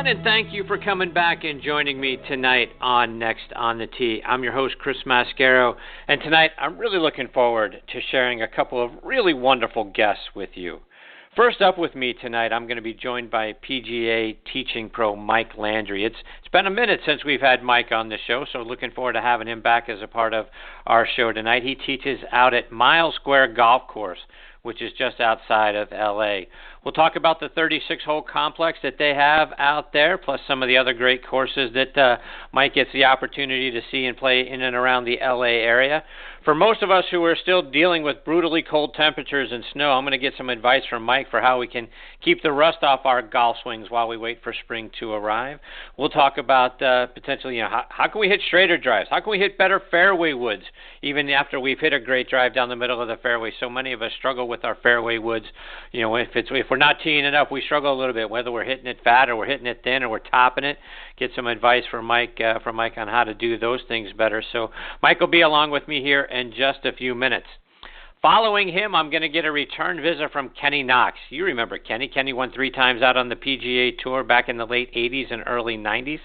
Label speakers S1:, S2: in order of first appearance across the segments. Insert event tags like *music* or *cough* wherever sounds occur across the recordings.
S1: Everyone, and thank you for coming back and joining me tonight on Next on the Tee. I'm your host, Chris Mascaro, and tonight I'm really looking forward to sharing a couple of really wonderful guests with you. First up with me tonight, I'm going to be joined by PGA teaching pro Mike Landry. It's it's been a minute since we've had Mike on the show, so looking forward to having him back as a part of our show tonight. He teaches out at Mile Square Golf Course, which is just outside of LA. We'll talk about the 36 hole complex that they have out there, plus some of the other great courses that uh, Mike gets the opportunity to see and play in and around the LA area. For most of us who are still dealing with brutally cold temperatures and snow, I'm going to get some advice from Mike for how we can keep the rust off our golf swings while we wait for spring to arrive. We'll talk about uh, potentially, you know, how, how can we hit straighter drives? How can we hit better fairway woods even after we've hit a great drive down the middle of the fairway? So many of us struggle with our fairway woods. You know, if it's if we're not teeing it up, we struggle a little bit, whether we're hitting it fat or we're hitting it thin or we're topping it. Get some advice from Mike uh, from Mike on how to do those things better. So Mike will be along with me here in just a few minutes. Following him, I'm going to get a return visit from Kenny Knox. You remember Kenny. Kenny won three times out on the PGA Tour back in the late 80s and early 90s.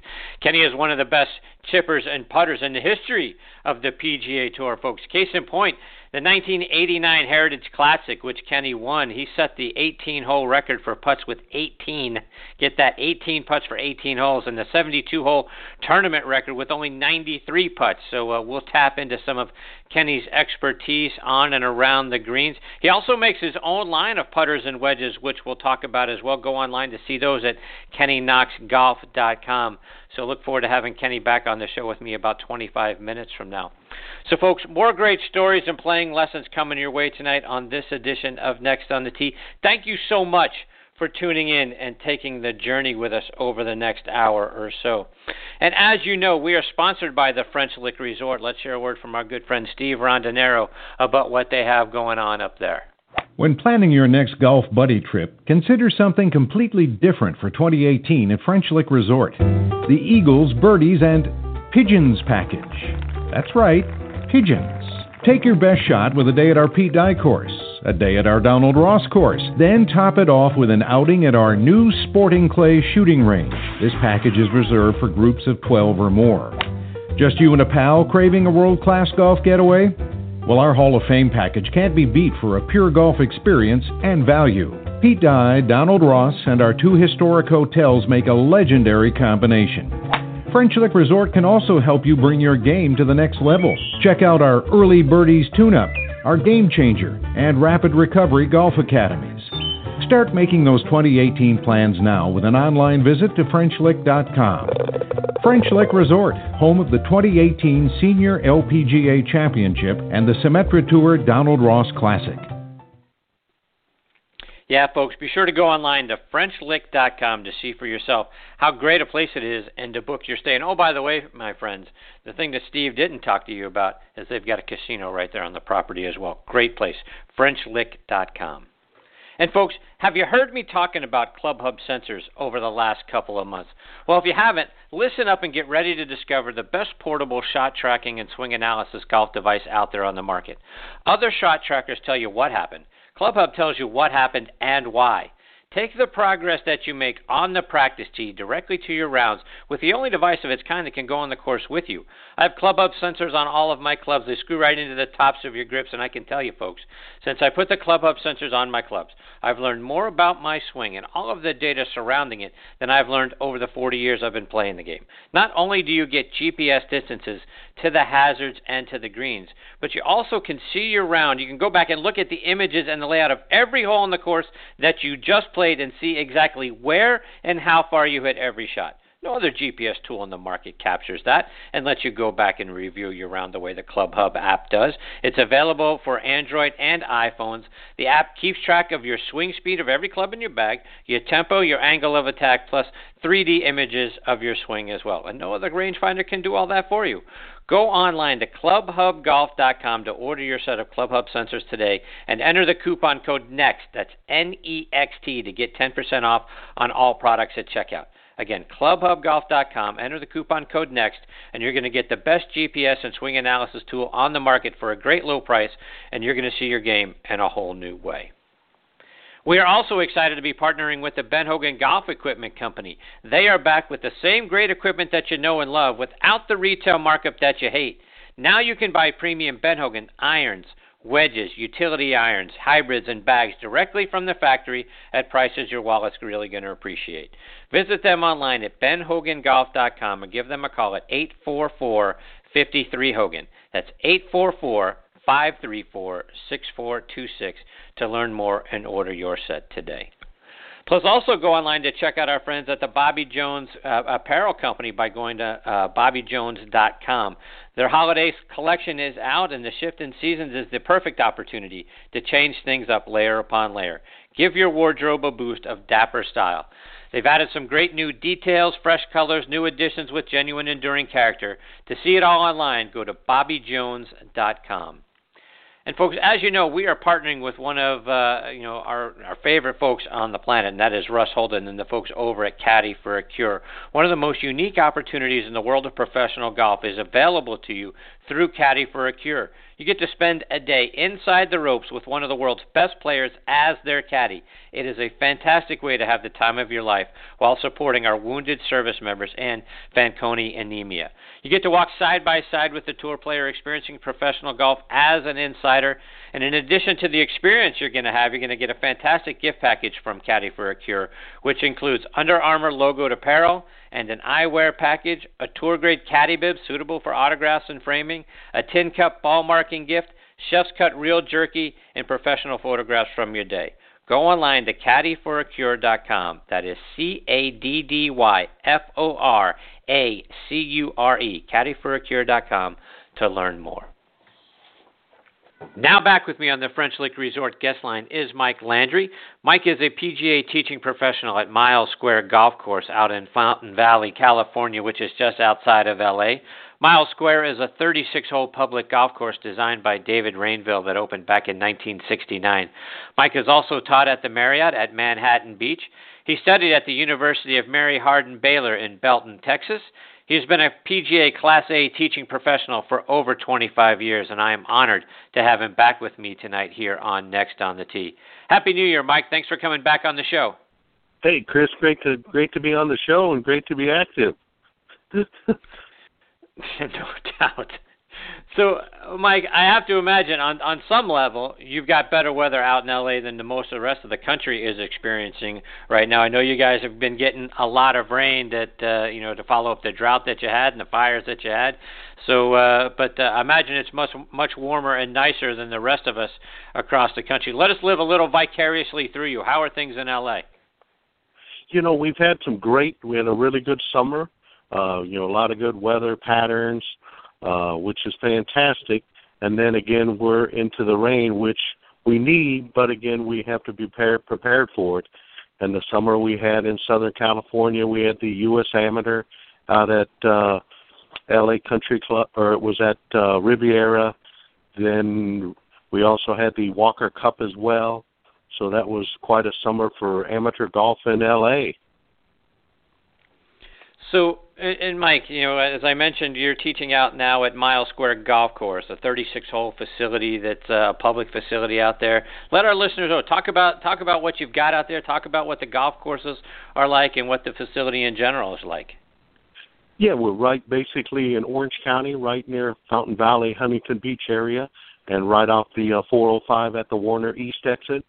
S1: Kenny is one of the best chippers and putters in the history of the PGA Tour, folks. Case in point, the 1989 Heritage Classic, which Kenny won, he set the 18 hole record for putts with 18. Get that 18 putts for 18 holes, and the 72 hole tournament record with only 93 putts. So uh, we'll tap into some of Kenny's expertise on and around the greens. He also makes his own line of putters and wedges, which we'll talk about as well. Go online to see those at KennyKnoxGolf.com. So look forward to having Kenny back on the show with me about 25 minutes from now. So, folks, more great stories and playing lessons coming your way tonight on this edition of Next on the Tee. Thank you so much for tuning in and taking the journey with us over the next hour or so. And as you know, we are sponsored by the French Lick Resort. Let's hear a word from our good friend Steve Rondinero about what they have going on up there.
S2: When planning your next golf buddy trip, consider something completely different for 2018 at French Lick Resort. The Eagles, Birdies, and Pigeons package. That's right, pigeons. Take your best shot with a day at our Pete Dye course, a day at our Donald Ross course, then top it off with an outing at our new Sporting Clay shooting range. This package is reserved for groups of 12 or more. Just you and a pal craving a world class golf getaway? Well, our Hall of Fame package can't be beat for a pure golf experience and value. Pete Dye, Donald Ross, and our two historic hotels make a legendary combination. French Lick Resort can also help you bring your game to the next level. Check out our Early Birdies Tune Up, our Game Changer, and Rapid Recovery Golf Academies. Start making those 2018 plans now with an online visit to FrenchLick.com. French Lick Resort, home of the 2018 Senior LPGA Championship and the Symetra Tour Donald Ross Classic.
S1: Yeah, folks, be sure to go online to FrenchLick.com to see for yourself how great a place it is and to book your stay. And oh, by the way, my friends, the thing that Steve didn't talk to you about is they've got a casino right there on the property as well. Great place, FrenchLick.com. And folks, have you heard me talking about ClubHub sensors over the last couple of months? Well, if you haven't, listen up and get ready to discover the best portable shot tracking and swing analysis golf device out there on the market. Other shot trackers tell you what happened. ClubHub tells you what happened and why. Take the progress that you make on the practice tee directly to your rounds with the only device of its kind that can go on the course with you. I have ClubHub sensors on all of my clubs. They screw right into the tops of your grips, and I can tell you, folks, since I put the ClubHub sensors on my clubs, I've learned more about my swing and all of the data surrounding it than I've learned over the 40 years I've been playing the game. Not only do you get GPS distances to the hazards and to the greens, but you also can see your round. You can go back and look at the images and the layout of every hole in the course that you just played and see exactly where and how far you hit every shot. No other GPS tool in the market captures that and lets you go back and review your round the way the ClubHub app does. It's available for Android and iPhones. The app keeps track of your swing speed of every club in your bag, your tempo, your angle of attack, plus 3D images of your swing as well. And no other rangefinder can do all that for you. Go online to clubhubgolf.com to order your set of ClubHub sensors today and enter the coupon code NEXT, that's N E X T, to get 10% off on all products at checkout. Again, clubhubgolf.com, enter the coupon code NEXT, and you're going to get the best GPS and swing analysis tool on the market for a great low price, and you're going to see your game in a whole new way. We are also excited to be partnering with the Ben Hogan Golf Equipment Company. They are back with the same great equipment that you know and love without the retail markup that you hate. Now you can buy premium Ben Hogan irons, wedges, utility irons, hybrids, and bags directly from the factory at prices your wallet's really going to appreciate. Visit them online at benhogangolf.com and give them a call at 844 53 Hogan. That's 844 534 6426 to learn more and order your set today. Plus, also go online to check out our friends at the Bobby Jones uh, Apparel Company by going to uh, BobbyJones.com. Their holiday collection is out, and the shift in seasons is the perfect opportunity to change things up layer upon layer. Give your wardrobe a boost of dapper style. They've added some great new details, fresh colors, new additions with genuine enduring character. To see it all online, go to BobbyJones.com. And folks, as you know, we are partnering with one of uh, you know our our favorite folks on the planet, and that is Russ Holden and the folks over at Caddy for a Cure. One of the most unique opportunities in the world of professional golf is available to you through Caddy for a Cure. You get to spend a day inside the ropes with one of the world's best players as their caddy. It is a fantastic way to have the time of your life while supporting our wounded service members and Fanconi anemia. You get to walk side by side with the tour player experiencing professional golf as an insider. And in addition to the experience you're going to have, you're going to get a fantastic gift package from Caddy for a Cure, which includes Under Armour logoed apparel and an eyewear package, a tour grade caddy bib suitable for autographs and framing, a tin cup ball marking gift, chef's cut real jerky, and professional photographs from your day. Go online to caddyforacure.com. That is C A D D Y F O R A C U R E, caddyforacure.com to learn more. Now back with me on the French Lick Resort guest line is Mike Landry. Mike is a PGA teaching professional at Miles Square Golf Course out in Fountain Valley, California, which is just outside of LA. Miles Square is a 36 hole public golf course designed by David Rainville that opened back in 1969. Mike has also taught at the Marriott at Manhattan Beach. He studied at the University of Mary Hardin Baylor in Belton, Texas. He's been a PGA Class A teaching professional for over 25 years, and I am honored to have him back with me tonight here on Next on the Tee. Happy New Year, Mike. Thanks for coming back on the show.
S3: Hey, Chris, great to great to be on the show and great to be active. *laughs* *laughs*
S1: no doubt. So, Mike, I have to imagine on on some level you've got better weather out in LA than the most of the rest of the country is experiencing right now. I know you guys have been getting a lot of rain that uh, you know to follow up the drought that you had and the fires that you had. So, uh, but uh, I imagine it's much much warmer and nicer than the rest of us across the country. Let us live a little vicariously through you. How are things in LA?
S3: You know, we've had some great. We had a really good summer. Uh, you know, a lot of good weather patterns. Uh, which is fantastic. And then again, we're into the rain, which we need, but again, we have to be prepared, for it. And the summer we had in Southern California, we had the U.S. Amateur out at uh, L.A. Country Club, or it was at uh, Riviera. Then we also had the Walker Cup as well. So that was quite a summer for amateur golf in L.A.
S1: So, and Mike, you know, as I mentioned, you're teaching out now at Miles Square Golf Course, a 36-hole facility that's a public facility out there. Let our listeners know. Talk about talk about what you've got out there. Talk about what the golf courses are like and what the facility in general is like.
S3: Yeah, we're right basically in Orange County, right near Fountain Valley, Huntington Beach area, and right off the uh, 405 at the Warner East exit.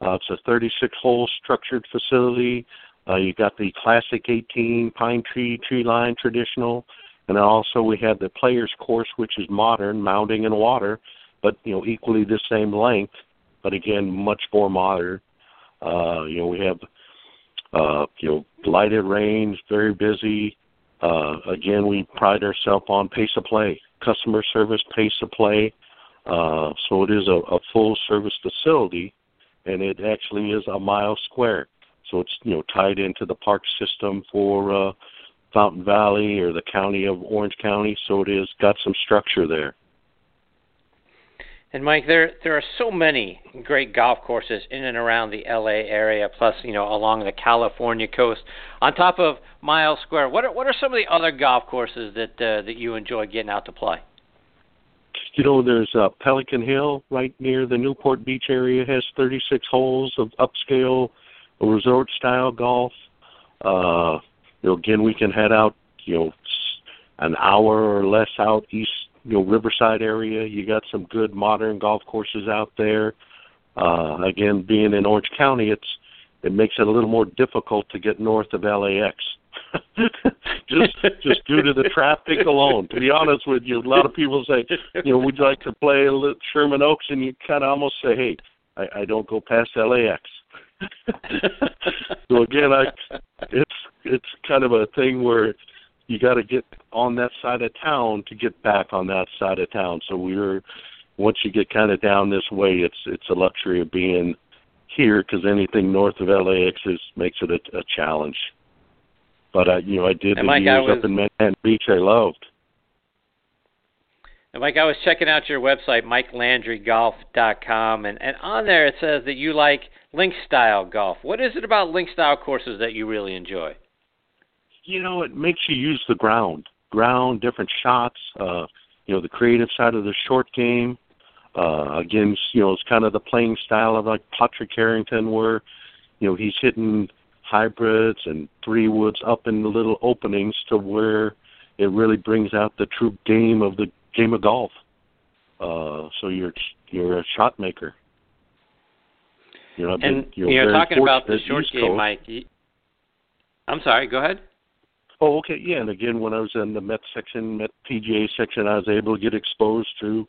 S3: Uh, it's a 36-hole structured facility uh, you got the classic 18 pine tree tree line traditional, and then also we have the players course, which is modern, mounting and water, but you know equally the same length, but again much more modern. Uh, you know we have uh, you know lighted range, very busy. Uh, again, we pride ourselves on pace of play, customer service, pace of play. Uh, so it is a, a full service facility, and it actually is a mile square. So it's you know tied into the park system for uh, Fountain Valley or the county of Orange County. So it is got some structure there.
S1: And Mike, there there are so many great golf courses in and around the LA area, plus you know along the California coast. On top of Miles Square, what are what are some of the other golf courses that uh, that you enjoy getting out to play?
S3: you know, there's uh, Pelican Hill right near the Newport Beach area has 36 holes of upscale resort style golf. Uh, you know, again, we can head out, you know, an hour or less out east, you know, Riverside area. You got some good modern golf courses out there. Uh, again, being in Orange County, it's it makes it a little more difficult to get north of LAX. *laughs* just just due to the traffic alone. To be honest with you, a lot of people say, you know, you like to play a little Sherman Oaks, and you kind of almost say, hey, I, I don't go past LAX. So again, I it's it's kind of a thing where you got to get on that side of town to get back on that side of town. So we're once you get kind of down this way, it's it's a luxury of being here because anything north of LAX is makes it a, a challenge. But I, you know, I did
S1: and
S3: the
S1: Mike,
S3: years
S1: was,
S3: up in Manhattan Beach. I loved.
S1: And Mike, I was checking out your website, MikeLandryGolf.com, and and on there it says that you like link style golf. What is it about link style courses that you really enjoy?
S3: You know, it makes you use the ground, ground, different shots. Uh, you know, the creative side of the short game. Uh, again, you know, it's kind of the playing style of like Patrick Harrington, where you know he's hitting hybrids and three woods up in the little openings to where it really brings out the true game of the game of golf. Uh, so you're you're a shot maker. You know,
S1: and
S3: you're,
S1: you're talking about the short
S3: East
S1: game,
S3: Coast.
S1: Mike. I'm sorry. Go ahead.
S3: Oh, okay, yeah. And again, when I was in the Met section, Met PGA section, I was able to get exposed to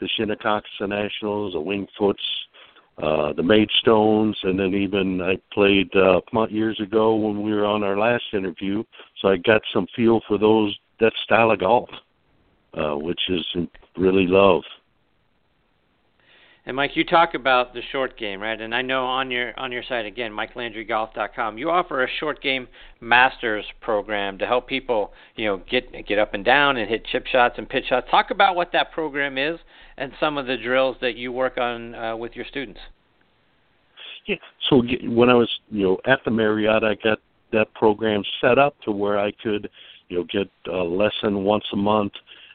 S3: the Shinnecock Nationals, the Winged-Foots, uh, the Maidstones, and then even I played uh, years ago when we were on our last interview. So I got some feel for those that style of golf, uh, which is really love.
S1: And Mike, you talk about the short game, right? And I know on your on your site again, MikeLandryGolf.com, you offer a short game masters program to help people, you know, get get up and down and hit chip shots and pitch shots. Talk about what that program is and some of the drills that you work on uh, with your students.
S3: Yeah. So when I was, you know, at the Marriott, I got that program set up to where I could, you know, get a lesson once a month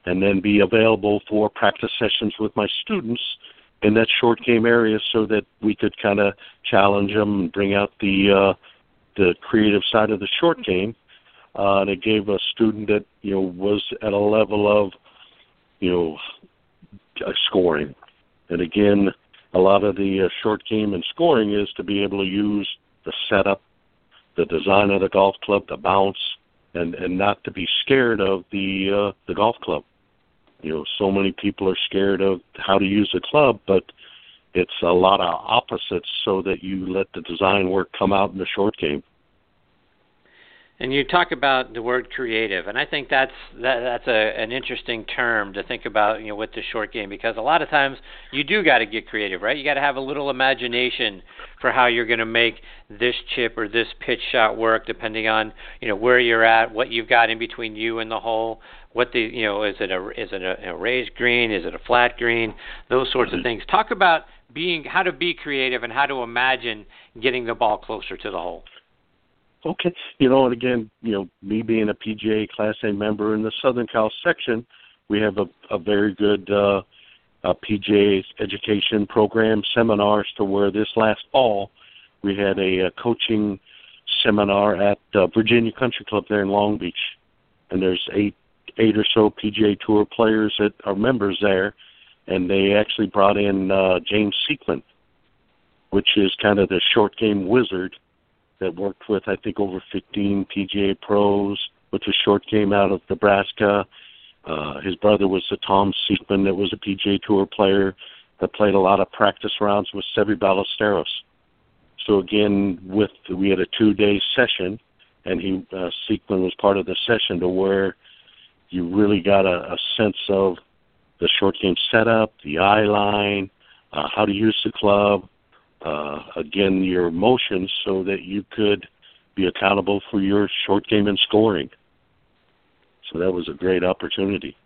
S3: and then be available for practice sessions with my students in that short game area so that we could kind of challenge them and bring out the uh, the creative side of the short game. Uh, and it gave a student that you know was at a level of you know uh, scoring. And again, a lot of the uh, short game and scoring is to be able to use the setup, the design of the golf club, the bounce, and and not to be scared of the uh, the golf club. You know, so many people are scared of how to use a club, but it's a lot of opposites so that you let the design work come out in the short game.
S1: And you talk about the word creative, and I think that's that, that's a, an interesting term to think about, you know, with the short game because a lot of times you do got to get creative, right? You got to have a little imagination for how you're going to make this chip or this pitch shot work, depending on you know where you're at, what you've got in between you and the hole, what the you know is it a is it a, a raised green, is it a flat green, those sorts of things. Talk about being how to be creative and how to imagine getting the ball closer to the hole.
S3: Okay, you know, and again, you know, me being a PGA Class A member in the Southern Cal section, we have a, a very good uh, uh, PGA education program seminars to where this last fall we had a, a coaching seminar at uh, Virginia Country Club there in Long Beach, and there's eight eight or so PGA Tour players that are members there, and they actually brought in uh, James Sieckmann, which is kind of the short game wizard that worked with I think over 15 PGA pros with the short game out of Nebraska. Uh, his brother was the Tom Sieckmann that was a PGA Tour player that played a lot of practice rounds with Seve Ballesteros. So again, with we had a two-day session, and he uh, Sieckmann was part of the session to where you really got a, a sense of the short game setup, the eye line, uh, how to use the club, uh, again your emotions so that you could be accountable for your short game and scoring. So that was a great opportunity.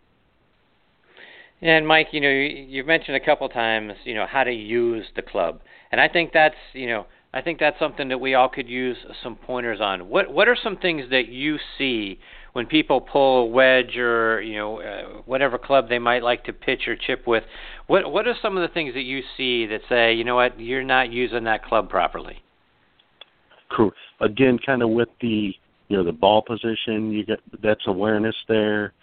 S1: And Mike, you know, you've mentioned a couple times, you know, how to use the club, and I think that's, you know, I think that's something that we all could use some pointers on. What what are some things that you see when people pull a wedge or you know uh, whatever club they might like to pitch or chip with? What what are some of the things that you see that say you know what you're not using that club properly? Cool.
S3: Again, kind of with the you know the ball position, you get that's awareness there.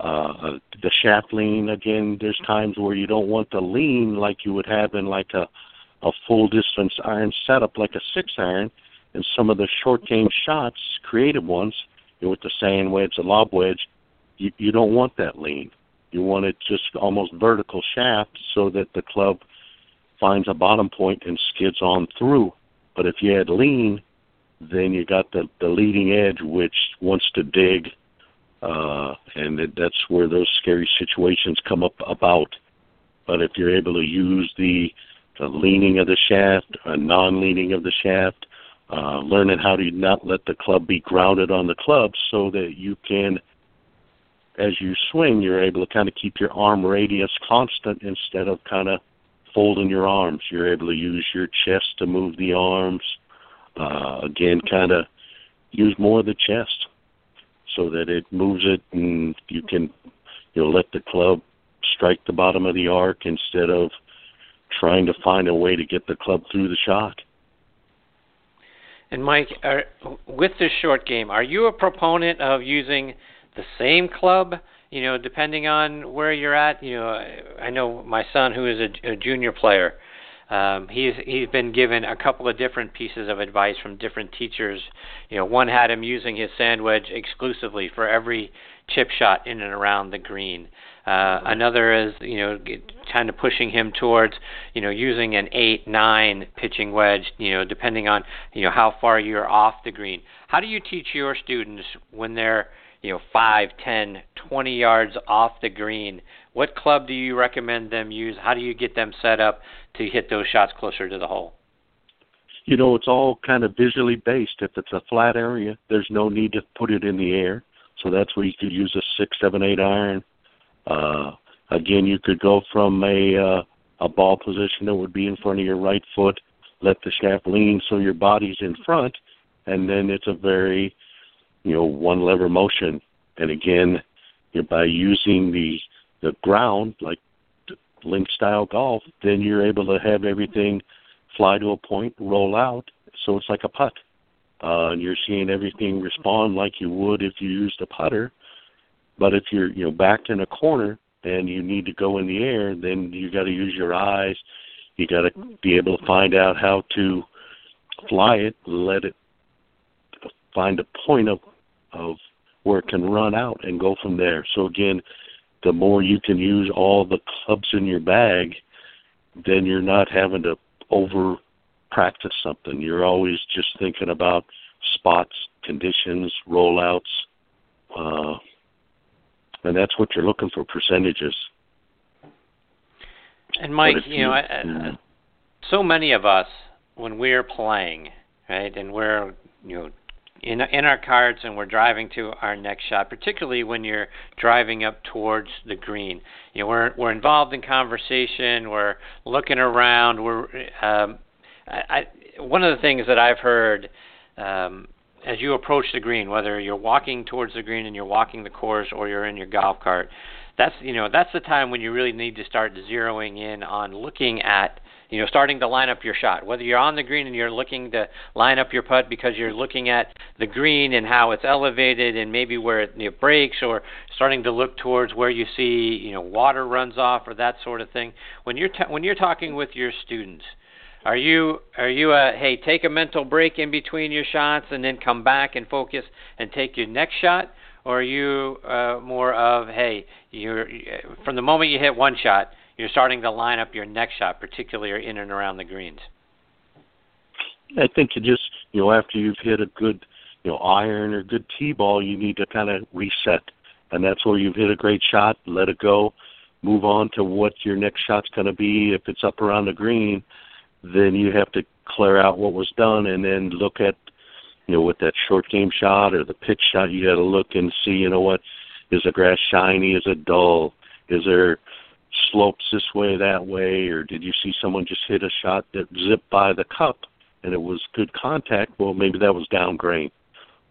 S3: Uh, the shaft lean again. There's times where you don't want the lean like you would have in like a a full distance iron setup like a six iron, and some of the short game shots, creative ones, with the sand wedge, the lob wedge, you, you don't want that lean. You want it just almost vertical shaft so that the club finds a bottom point and skids on through. But if you had lean, then you got the the leading edge which wants to dig, uh, and it, that's where those scary situations come up about. But if you're able to use the the leaning of the shaft, a non-leaning of the shaft, uh, learning how to not let the club be grounded on the club so that you can, as you swing, you're able to kind of keep your arm radius constant instead of kind of folding your arms. You're able to use your chest to move the arms. Uh, again, kind of use more of the chest so that it moves it and you can, you know, let the club strike the bottom of the arc instead of – trying to find a way to get the club through the shock.
S1: And Mike, are, with this short game, are you a proponent of using the same club? You know, depending on where you're at. You know, I know my son, who is a, a junior player, um, he's he's been given a couple of different pieces of advice from different teachers. You know, one had him using his sand wedge exclusively for every chip shot in and around the green. Uh, another is, you know, kind of pushing him towards, you know, using an eight, nine pitching wedge, you know, depending on, you know, how far you're off the green. How do you teach your students when they're, you know, five, ten, twenty yards off the green? What club do you recommend them use? How do you get them set up to hit those shots closer to the hole?
S3: You know, it's all kind of visually based. If it's a flat area, there's no need to put it in the air. So that's where you could use a six, seven, eight iron uh, again, you could go from a uh, a ball position that would be in front of your right foot, let the shaft lean so your body's in front, and then it's a very, you know, one lever motion. And again, you know, by using the the ground like link style golf, then you're able to have everything fly to a point, roll out, so it's like a putt. Uh, and you're seeing everything respond like you would if you used a putter. But if you're you know backed in a corner and you need to go in the air, then you got to use your eyes. You got to be able to find out how to fly it, let it find a point of of where it can run out and go from there. So again, the more you can use all the clubs in your bag, then you're not having to over practice something. You're always just thinking about spots, conditions, rollouts, uh, and that's what you're looking for percentages.
S1: And Mike, you, you, know, mm so many of us when we're playing, right, and we're you know in in our carts and we're driving to our next shot, particularly when you're driving up towards the green. You know, we're we're involved in conversation, we're looking around, we're um, I, I, one of the things that I've heard um, as you approach the green, whether you're walking towards the green and you're walking the course or you're in your golf cart, that's you know that's the time when you really need to start zeroing in on looking at you know starting to line up your shot. Whether you're on the green and you're looking to line up your putt because you're looking at the green and how it's elevated and maybe where it, it breaks, or starting to look towards where you see you know water runs off or that sort of thing. When you're t- when you're talking with your students are you are you a hey take a mental break in between your shots and then come back and focus and take your next shot, or are you uh, more of hey you're from the moment you hit one shot you're starting to line up your next shot, particularly in and around the greens?
S3: I think you just you know after you've hit a good you know iron or good tee ball, you need to kind of reset, and that's where you've hit a great shot, let it go, move on to what your next shot's going to be. If it's up around the green, then you have to clear out what was done and then look at you know with that short game shot or the pitch shot you got to look and see you know what is the grass shiny is it dull is there slopes this way that way or did you see someone just hit a shot that zipped by the cup and it was good contact, well, maybe that was down grain.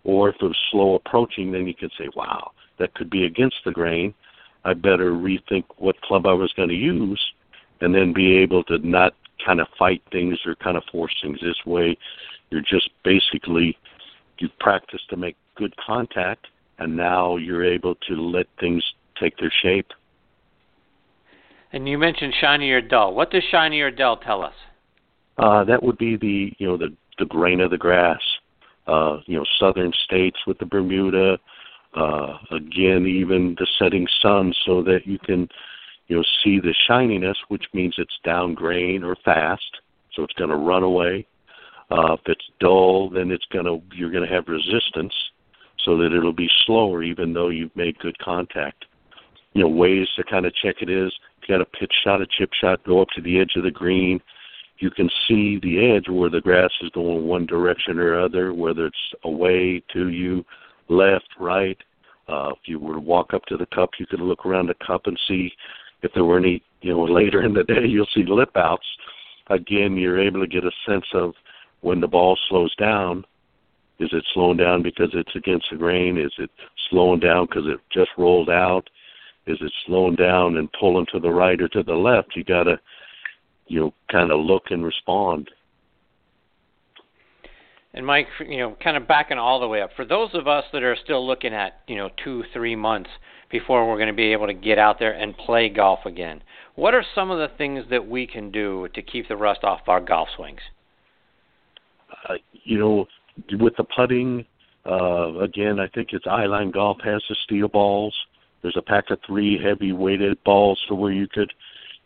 S3: Or if it was slow approaching, then you could say, wow, that could be against the grain. I better rethink what club I was going to use and then be able to not kind of fight things or kind of force things this way. You're just basically, you practice to make good contact, and now you're able to let things take their shape.
S1: And you mentioned shiny or dull. What does shiny or dull tell us?
S3: Uh, that would be the you know the the grain of the grass. Uh, you know, southern states with the Bermuda. Uh, again, even the setting sun, so that you can you know see the shininess, which means it's down grain or fast, so it's going to run away. Uh, if it's dull, then it's going to you're going to have resistance, so that it'll be slower, even though you've made good contact. You know, ways to kind of check it is you got a pitch shot, a chip shot, go up to the edge of the green, you can see the edge where the grass is going one direction or other, whether it's away to you, left, right. Uh, if you were to walk up to the cup, you could look around the cup and see if there were any, you know, later in the day, you'll see lip outs. Again, you're able to get a sense of when the ball slows down. Is it slowing down because it's against the grain? Is it slowing down because it just rolled out? Is it slowing down and pulling to the right or to the left? You got to you know kind of look and respond.
S1: And Mike, you know, kind of backing all the way up for those of us that are still looking at you know two three months before we're going to be able to get out there and play golf again. What are some of the things that we can do to keep the rust off our golf swings?
S3: Uh, you know, with the putting, uh, again, I think it's Eyeline Golf has the steel balls. There's a pack of three heavy weighted balls to where you could,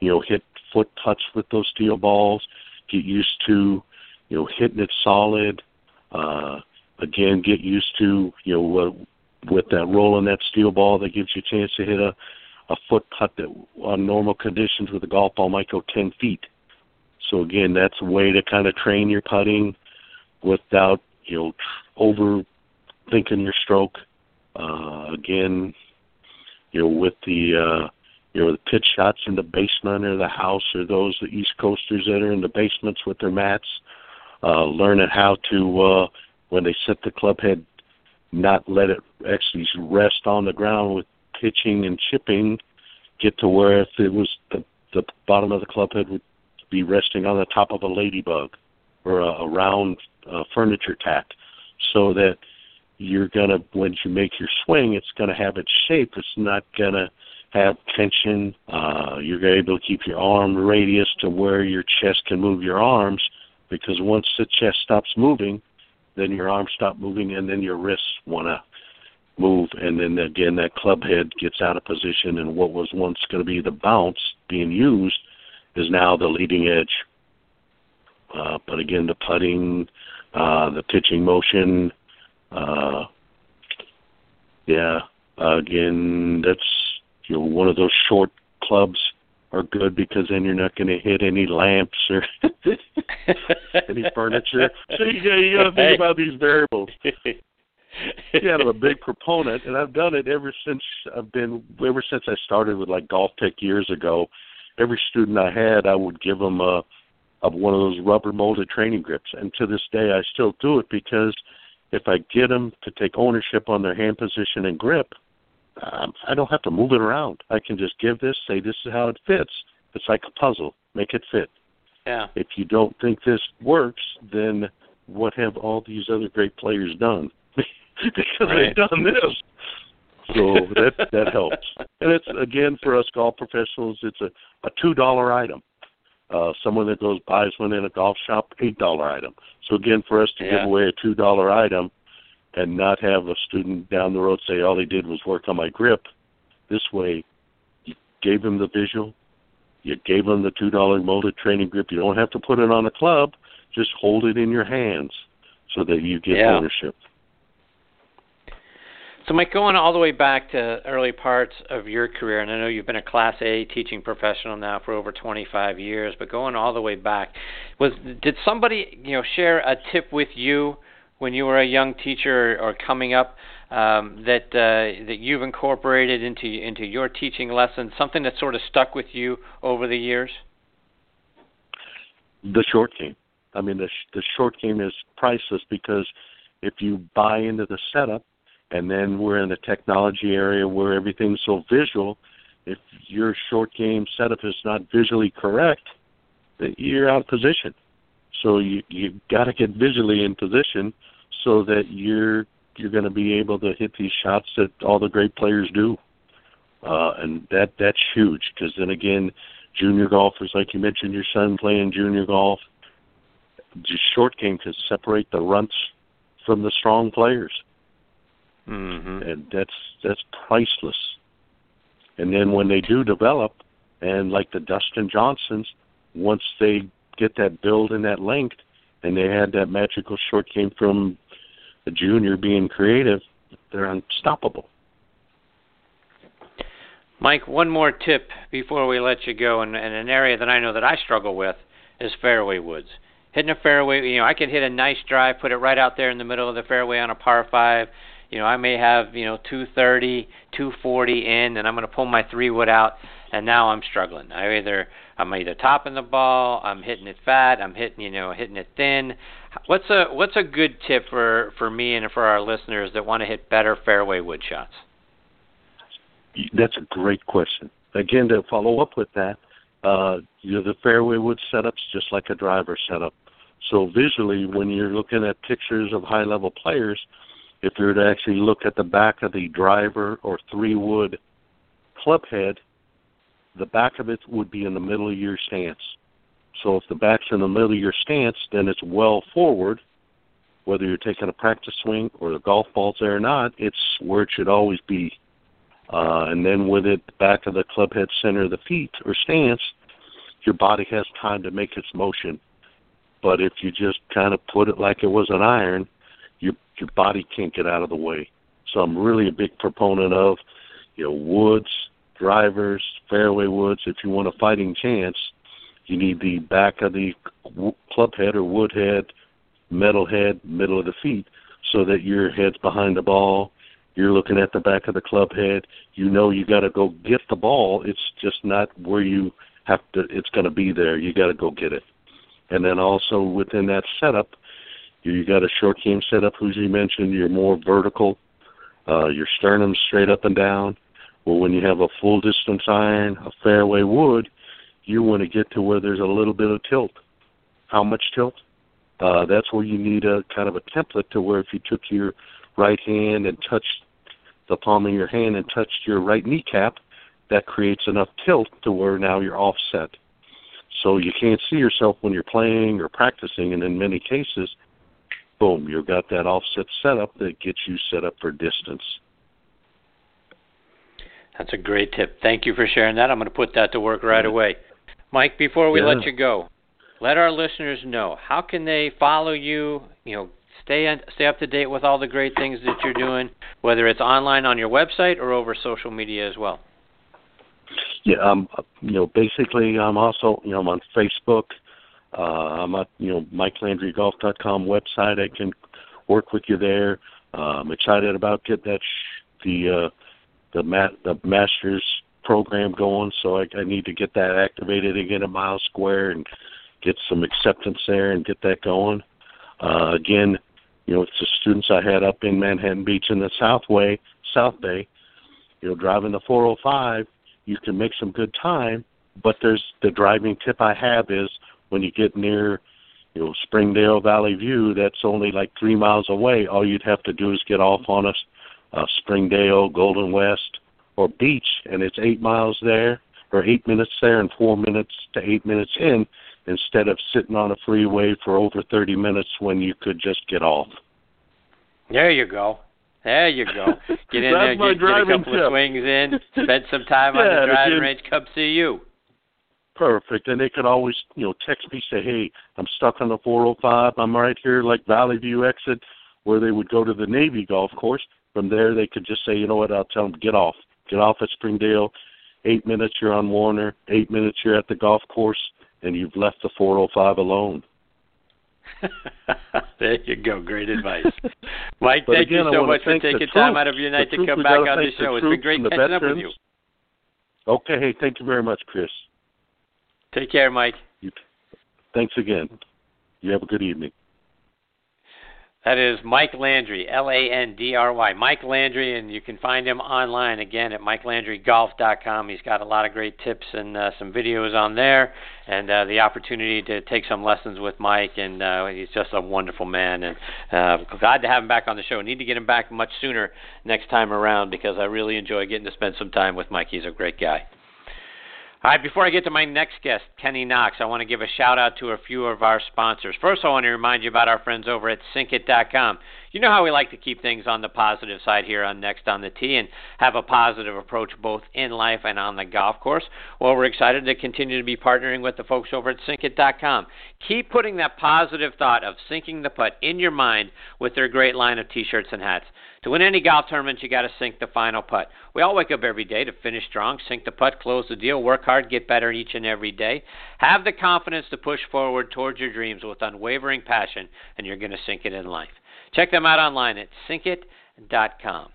S3: you know, hit foot touch with those steel balls. Get used to, you know, hitting it solid. Uh, again, get used to, you know, with that rolling that steel ball that gives you a chance to hit a, a foot putt that on normal conditions with a golf ball might go 10 feet. So again, that's a way to kind of train your putting without, you know, over thinking your stroke. Uh, again, you know, with the uh, you know, the pitch shots in the basement or the house or those the East Coasters that are in the basements with their mats, uh, learning how to uh, when they set the club head, not let it actually rest on the ground with pitching and chipping, get to where if it was the the bottom of the club head would be resting on the top of a ladybug or a, a round uh, furniture tack, so that you're gonna when you make your swing, it's gonna have its shape. It's not gonna have tension. Uh, you're able to keep your arm radius to where your chest can move your arms because once the chest stops moving, then your arms stop moving and then your wrists want to move. And then again, that club head gets out of position and what was once going to be the bounce being used is now the leading edge. Uh, but again, the putting, uh, the pitching motion, uh, yeah, again, that's you know one of those short clubs are good because then you're not going to hit any lamps or *laughs* any furniture. So you, you got to think about these variables. *laughs* yeah, I'm a big proponent, and I've done it ever since I've been ever since I started with like GolfTEC years ago. Every student I had, I would give them a of one of those rubber molded training grips, and to this day, I still do it because if I get them to take ownership on their hand position and grip, um, I don't have to move it around. I can just give this, say this is how it fits. It's like a puzzle. Make it fit.
S1: Yeah.
S3: If you don't think this works, then what have all these other great players done? *laughs* because
S1: right.
S3: they've done this. So that that helps. And it's again for us golf professionals, it's a a two dollar item. Uh, someone that goes buys one in a golf shop, eight dollar item. So again, for us to
S1: yeah.
S3: give away a two dollar item, and not have a student down the road say all he did was work on my grip. This way, you gave him the visual, you gave him the two dollar molded training grip. You don't have to put it on a club; just hold it in your hands so that you get
S1: yeah.
S3: ownership.
S1: So, Mike, going all the way back to early parts of your career, and I know you've been a Class A teaching professional now for over 25 years, but going all the way back, was did somebody you know share a tip with you when you were a young teacher or, coming up um, that uh, that you've incorporated into into your teaching lessons? Something that sort of stuck with you over the years?
S3: The short game. I mean, the the short game is priceless because if you buy into the setup, and then we're in the technology area where everything's so visual, if your short game setup is not visually correct, you're out of position. So you you got to get visually in position so that you're you're going to be able to hit these shots that all the great players do, uh, and that that's huge. Because then again, junior golfers, like you mentioned, your son playing junior golf, just short game can separate the runts from the strong players,
S1: mm-hmm.
S3: and that's that's priceless. And then when they do develop, and like the Dustin Johnsons, once they get that build and that length, and they had that magical short game from the junior being creative, they're unstoppable.
S1: Mike, one more tip before we let you go, and, and an area that I know that I struggle with is fairway woods. Hitting a fairway, you know, I can hit a nice drive, put it right out there in the middle of the fairway on a par five. You know, I may have you know 230, 240 in, and I'm going to pull my three wood out, and now I'm struggling. I either I'm either topping the ball, I'm hitting it fat, I'm hitting you know hitting it thin. What's a what's a good tip for for me and for our listeners that want to hit better fairway wood shots?
S3: That's a great question. Again, to follow up with that, uh, you know, the fairway wood setup's just like a driver setup. So visually, when you're looking at pictures of high level players, if you were to actually look at the back of the driver or three wood club head, the back of it would be in the middle of your stance. So if the back's in the middle of your stance, then it's well forward. Whether you're taking a practice swing or the golf ball's there or not, it's where it should always be. Uh, and then with it back of the club head center of the feet or stance, your body has time to make its motion. But if you just kind of put it like it was an iron, your your body can't get out of the way. So I'm really a big proponent of, you know, woods, drivers, fairway woods. If you want a fighting chance, you need the back of the club head or wood head, metal head, middle of the feet, so that your head's behind the ball. You're looking at the back of the club head. You know you got to go get the ball. It's just not where you have to. It's going to be there. You got to go get it. And then also within that setup, you got a short game setup, who you mentioned. You're more vertical. Uh, your sternum straight up and down. Well, when you have a full distance iron, a fairway wood, you want to get to where there's a little bit of tilt. How much tilt? Uh, that's where you need a kind of a template to where if you took your right hand and touched the palm of your hand and touched your right kneecap, that creates enough tilt to where now you're offset. So you can't see yourself when you're playing or practicing, and in many cases, boom, you've got that offset setup that gets you set up for distance.
S1: That's a great tip. Thank you for sharing that. I'm going to put that to work right away. Mike, before we
S3: yeah.
S1: let you go, let our listeners know how can they follow you, you know, stay on, stay up to date with all the great things that you're doing, whether it's online on your website or over social media as well.
S3: Yeah, um, you know, basically, I'm also, you know, I'm on Facebook. Uh, I'm at, you know, MikeLandryGolf.com website. I can work with you there. Uh, I'm excited about get that sh- the uh, the mat the masters program going, so I, I need to get that activated again at Miles Square and get some acceptance there and get that going. Uh, again, you know, it's the students I had up in Manhattan Beach in the Southway, South Bay. You know, driving the 405, you can make some good time, but there's the driving tip I have is when you get near, you know, Springdale Valley View, that's only like three miles away. All you'd have to do is get off on us uh, Springdale, Golden West, or Beach, and it's eight miles there, or eight minutes there, and four minutes to eight minutes in, instead of sitting on a freeway for over 30 minutes when you could just get off.
S1: There you go. There you go. *laughs* Get in there, get, get a couple
S3: tip.
S1: of swings in, *laughs* spend some time
S3: yeah,
S1: on the driving range, come see you.
S3: Perfect. And they could always, you know, text me, say, hey, I'm stuck on the 405. I'm right here, like Valley View exit, where they would go to the Navy golf course. From there, they could just say, you know what, I'll tell them, to get off. Get off at Springdale. Eight minutes, you're on Warner. Eight minutes, you're at the golf course, and you've left the 405 alone. *laughs*
S1: there you go. Great advice. *laughs* Mike,
S3: But
S1: thank
S3: again,
S1: you so much for taking time
S3: troops.
S1: out of your night to come back on the show. It's been great catching up with you.
S3: Okay, hey, thank you very much, Chris.
S1: Take care, Mike.
S3: Thanks again. You have a good evening.
S1: That is Mike Landry, L A N D R Y. Mike Landry, and you can find him online again at MikeLandryGolf.com. He's got a lot of great tips and uh, some videos on there, and uh, the opportunity to take some lessons with Mike. And uh, he's just a wonderful man, and uh, glad to have him back on the show. Need to get him back much sooner next time around because I really enjoy getting to spend some time with Mike. He's a great guy. All right, before I get to my next guest, Kenny Knox, I want to give a shout out to a few of our sponsors. First, I want to remind you about our friends over at Syncit.com. You know how we like to keep things on the positive side here on Next on the Tee and have a positive approach both in life and on the golf course. Well, we're excited to continue to be partnering with the folks over at Syncit.com. Keep putting that positive thought of sinking the putt in your mind with their great line of T-shirts and hats. To win any golf tournament, you got to sink the final putt. We all wake up every day to finish strong, sink the putt, close the deal, work hard, get better each and every day. Have the confidence to push forward towards your dreams with unwavering passion, and you're going to sink it in life. Check them out online at syncit.com.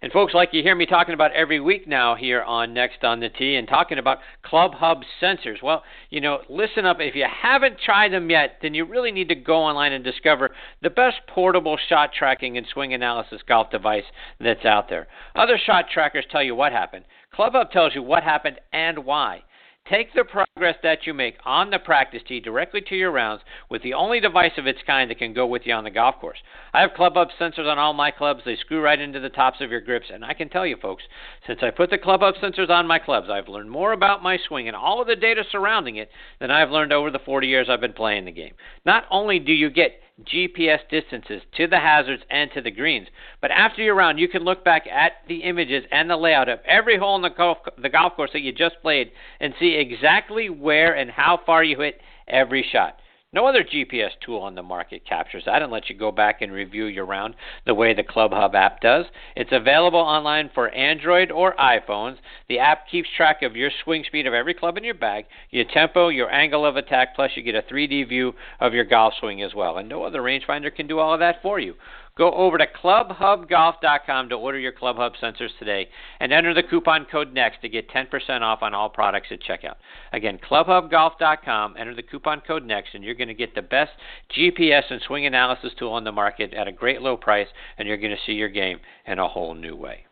S1: And folks, like you hear me talking about every week now here on Next on the Tee and talking about Club Hub sensors. Well, you know, listen up. If you haven't tried them yet, then you really need to go online and discover the best portable shot tracking and swing analysis golf device that's out there. Other shot trackers tell you what happened. Club Hub tells you what happened and why. Take the progress that you make on the practice tee directly to your rounds with the only device of its kind that can go with you on the golf course. I have Club Hub sensors on all my clubs. They screw right into the tops of your grips, and I can tell you, folks, since I put the Club Hub sensors on my clubs, I've learned more about my swing and all of the data surrounding it than I've learned over the 40 years I've been playing the game. Not only do you get GPS distances to the hazards and to the greens. But after your round, you can look back at the images and the layout of every hole in the golf, the golf course that you just played and see exactly where and how far you hit every shot. No other GPS tool on the market captures that and lets you go back and review your round the way the Club Hub app does. It's available online for Android or iPhones. The app keeps track of your swing speed of every club in your bag, your tempo, your angle of attack, plus you get a 3D view of your golf swing as well. And no other rangefinder can do all of that for you. Go over to clubhubgolf.com to order your Clubhub sensors today and enter the coupon code NEXT to get 10% off on all products at checkout. Again, clubhubgolf.com, enter the coupon code NEXT, and you're going to get the best GPS and swing analysis tool on the market at a great low price, and you're going to see your game in a whole new way.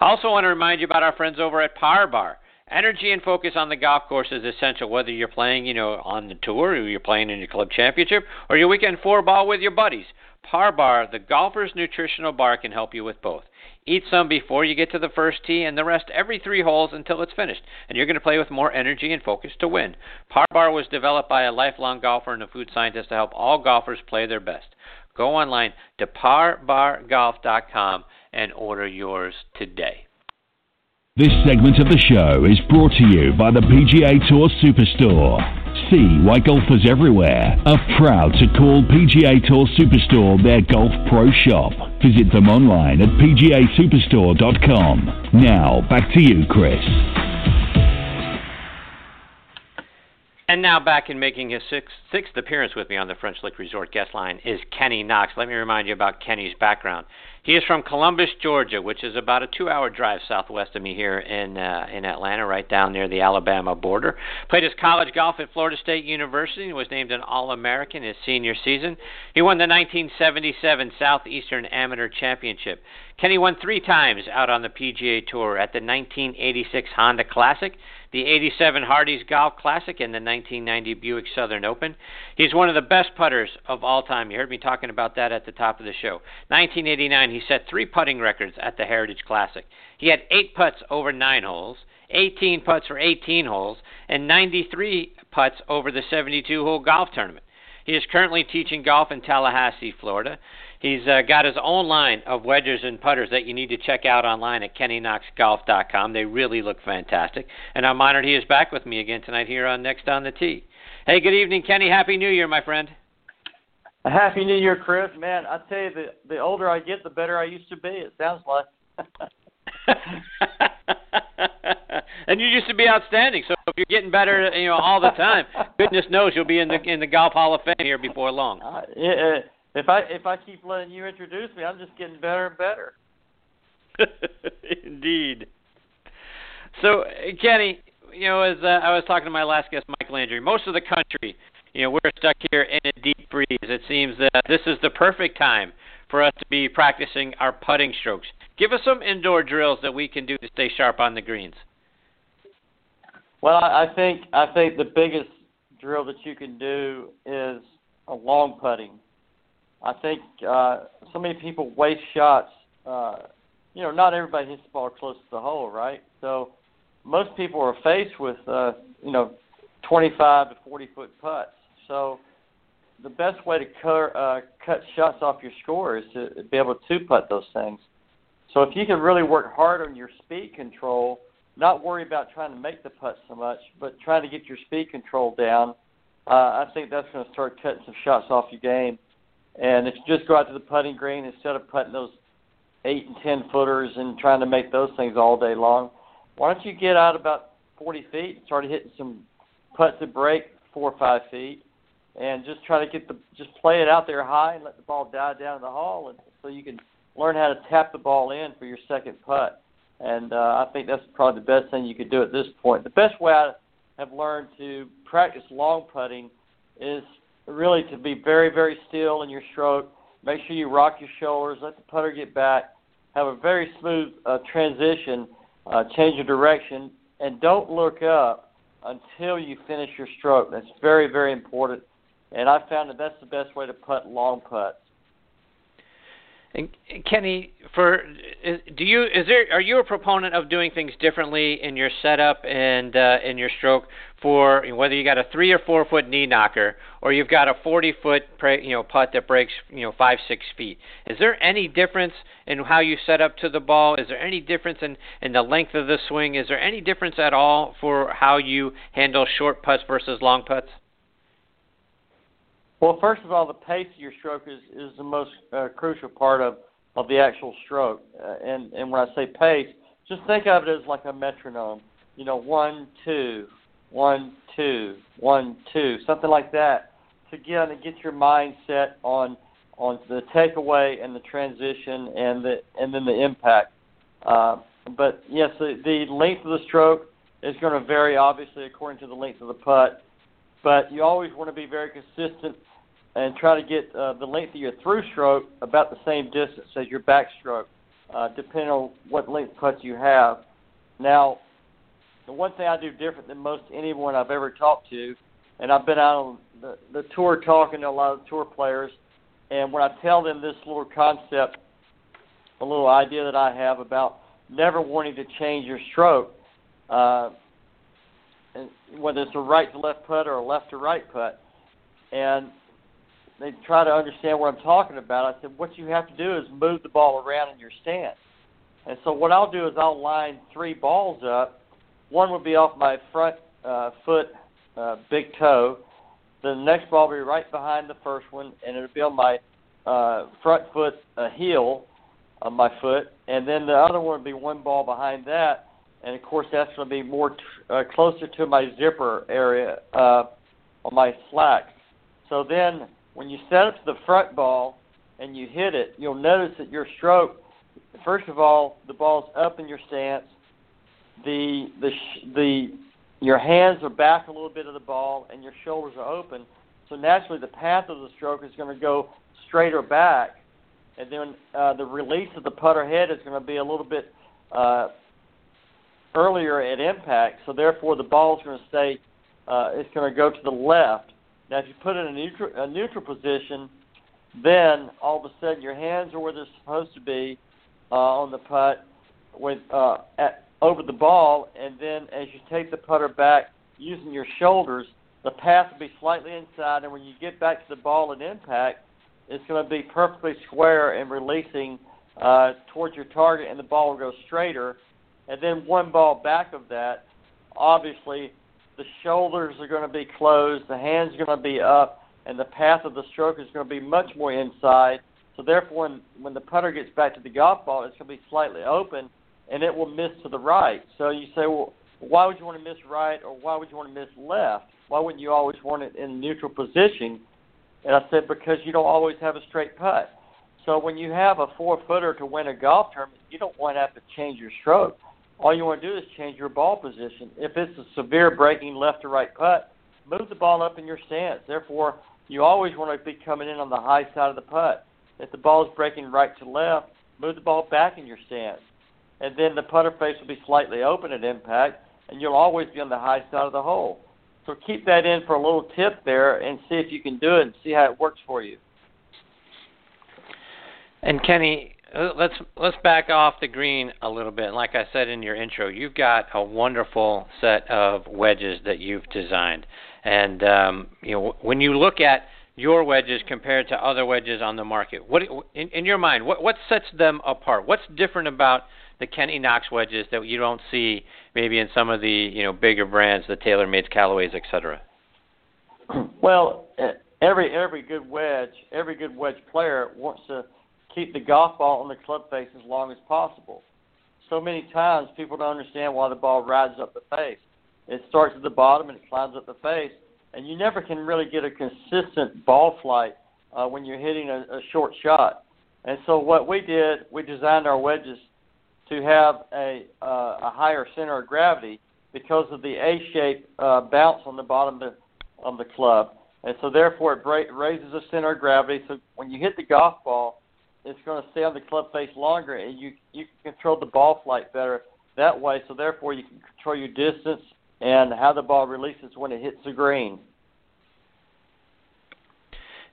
S1: I also want to remind you about our friends over at Par Bar. Energy and focus on the golf course is essential, whether you're playing, you know, on the tour, or you're playing in your club championship, or your weekend four ball with your buddies. Par Bar, the golfer's nutritional bar, can help you with both. Eat some before you get to the first tee, and the rest every three holes until it's finished. And you're going to play with more energy and focus to win. Par Bar was developed by a lifelong golfer and a food scientist to help all golfers play their best. Go online to parbargolf.com and order yours today.
S4: This segment of the show is brought to you by the PGA Tour Superstore. See why golfers everywhere are proud to call PGA Tour Superstore their golf pro shop. Visit them online at pgasuperstore.com. Now, back to you, Chris.
S1: And now back in making his sixth, sixth appearance with me on the French Lick Resort guest line is Kenny Knox. Let me remind you about Kenny's background. He is from Columbus, Georgia, which is about a two-hour drive southwest of me here in uh, in Atlanta, right down near the Alabama border. Played his college golf at Florida State University and was named an All-American his senior season. He won the 1977 Southeastern Amateur Championship. Kenny won three times out on the PGA Tour at the 1986 Honda Classic the 87 Hardee's Golf Classic, and the 1990 Buick Southern Open. He's one of the best putters of all time. You heard me talking about that at the top of the show. 1989, he set three putting records at the Heritage Classic. He had eight putts over nine holes, 18 putts for 18 holes, and 93 putts over the 72 hole golf tournament. He is currently teaching golf in Tallahassee, Florida. He's uh, got his own line of wedges and putters that you need to check out online at KennyKnoxGolf.com. They really look fantastic. And I'm honored he is back with me again tonight here on Next on the Tee. Hey, good evening, Kenny. Happy New Year, my friend.
S5: A happy New Year, Chris. Man, I tell you, the the older I get, the better I used to be. It sounds like. *laughs*
S1: and you used to be outstanding. So if you're getting better, you know, all the time, *laughs* goodness knows you'll be in the in the golf Hall of Fame here before long.
S5: Uh, yeah, if I if I keep letting you introduce me, I'm just getting better and better. *laughs*
S1: Indeed. So, Kenny, you know, as uh, I was talking to my last guest, Mike Landry, most of the country, you know, we're stuck here in a deep breeze. It seems that this is the perfect time for us to be practicing our putting strokes. Give us some indoor drills that we can do to stay sharp on the greens.
S5: Well, I think I think the biggest drill that you can do is a long putting. I think uh, so many people waste shots. Uh, you know, not everybody hits the ball close to the hole, right? So most people are faced with uh, you know 25 to 40 foot putts. So the best way to cut, uh, cut shots off your score is to be able to putt those things. So if you can really work hard on your speed control, not worry about trying to make the putt so much, but trying to get your speed control down, uh, I think that's going to start cutting some shots off your game. And if you just go out to the putting green instead of putting those eight and ten footers and trying to make those things all day long, why don't you get out about 40 feet and start hitting some putts that break four or five feet, and just try to get the just play it out there high and let the ball die down in the hole, and so you can learn how to tap the ball in for your second putt. And uh, I think that's probably the best thing you could do at this point. The best way I have learned to practice long putting is really to be very, very still in your stroke. Make sure you rock your shoulders, let the putter get back, have a very smooth uh, transition, uh, change your direction, and don't look up until you finish your stroke. That's very, very important. And I found that that's the best way to putt long putts.
S1: And Kenny, for do you is there are you a proponent of doing things differently in your setup and uh, in your stroke for whether you got a three or four foot knee knocker or you've got a forty foot you know putt that breaks you know five six feet? Is there any difference in how you set up to the ball? Is there any difference in in the length of the swing? Is there any difference at all for how you handle short putts versus long putts?
S5: Well, first of all, the pace of your stroke is is the most uh, crucial part of of the actual stroke. Uh, and and when I say pace, just think of it as like a metronome. You know, one two, one two, one two, something like that, to get to get your mind set on on the takeaway and the transition and the and then the impact. Uh, but yes, the, the length of the stroke is going to vary obviously according to the length of the putt. But you always want to be very consistent and try to get uh, the length of your through stroke about the same distance as your backstroke, uh, depending on what length putts you have. Now, the one thing I do different than most anyone I've ever talked to, and I've been out on the, the tour talking to a lot of tour players, and when I tell them this little concept, a little idea that I have about never wanting to change your stroke, uh, whether it's a right to left putt or a left to right putt, and they try to understand what I'm talking about. I said, what you have to do is move the ball around in your stance. And so what I'll do is I'll line three balls up. One will be off my front uh, foot, uh, big toe. The next ball will be right behind the first one, and it'll be on my uh, front foot uh, heel of my foot. And then the other one will be one ball behind that. And of course, that's going to be more t- uh, closer to my zipper area uh, on my slacks. So then when you set up the front ball and you hit it, you'll notice that your stroke, first of all, the ball's up in your stance. The the the your hands are back a little bit of the ball and your shoulders are open. So naturally, the path of the stroke is going to go straighter back, and then uh, the release of the putter head is going to be a little bit uh, earlier at impact. So therefore, the ball is going to stay. Uh, it's going to go to the left. Now, if you put it in a neutral, a neutral position, then all of a sudden your hands are where they're supposed to be uh, on the putt with uh, at, over the ball, and then as you take the putter back using your shoulders, the path will be slightly inside, and when you get back to the ball at impact, it's going to be perfectly square and releasing uh, towards your target, and the ball will go straighter. And then one ball back of that, obviously the shoulders are going to be closed, the hands are going to be up, and the path of the stroke is going to be much more inside. So therefore, when, when the putter gets back to the golf ball, it's going to be slightly open, and it will miss to the right. So you say, well, why would you want to miss right, or why would you want to miss left? Why wouldn't you always want it in neutral position? And I said, because you don't always have a straight putt. So when you have a four footer to win a golf tournament, you don't want to have to change your stroke all you want to do is change your ball position. If it's a severe breaking left to right putt, move the ball up in your stance. Therefore, you always want to be coming in on the high side of the putt. If the ball is breaking right to left, move the ball back in your stance. And then the putter face will be slightly open at impact, and you'll always be on the high side of the hole. So keep that in for a little tip there and see if you can do it and see how it works for you.
S1: And Kenny, let's let's back off the green a little bit. Like I said in your intro, you've got a wonderful set of wedges that you've designed, and um, you know when you look at your wedges compared to other wedges on the market, what in, in your mind, what what sets them apart? What's different about the Kenny Knox wedges that you don't see maybe in some of the you know bigger brands, the TaylorMade's, Callaways, etc.
S5: Well, every every good wedge, every good wedge player wants to keep the golf ball on the club face as long as possible. So many times people don't understand why the ball rises up the face. It starts at the bottom and it climbs up the face, and you never can really get a consistent ball flight uh, when you're hitting a, a short shot. And so what we did, we designed our wedges to have a uh, a higher center of gravity because of the A-shaped uh, bounce on the bottom of the, of the club, and so therefore it bra- raises the center of gravity. So when you hit the golf ball, it's going to stay on the club face longer, and you you can control the ball flight better that way. So therefore you can control your distance and how the ball releases when it hits the green.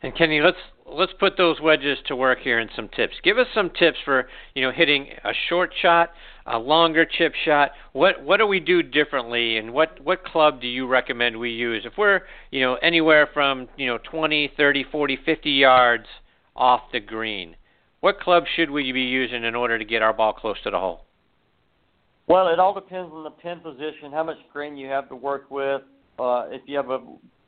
S1: And Kenny, let's let's put those wedges to work here and some tips. Give us some tips for you know hitting a short shot, a longer chip shot. What what do we do differently, and what what club do you recommend we use if we're you know anywhere from you know 20, 30, 40, 50 yards off the green? What club should we be using in order to get our ball close to the hole?
S5: Well, it all depends on the pin position, how much green you have to work with. Uh, if you have a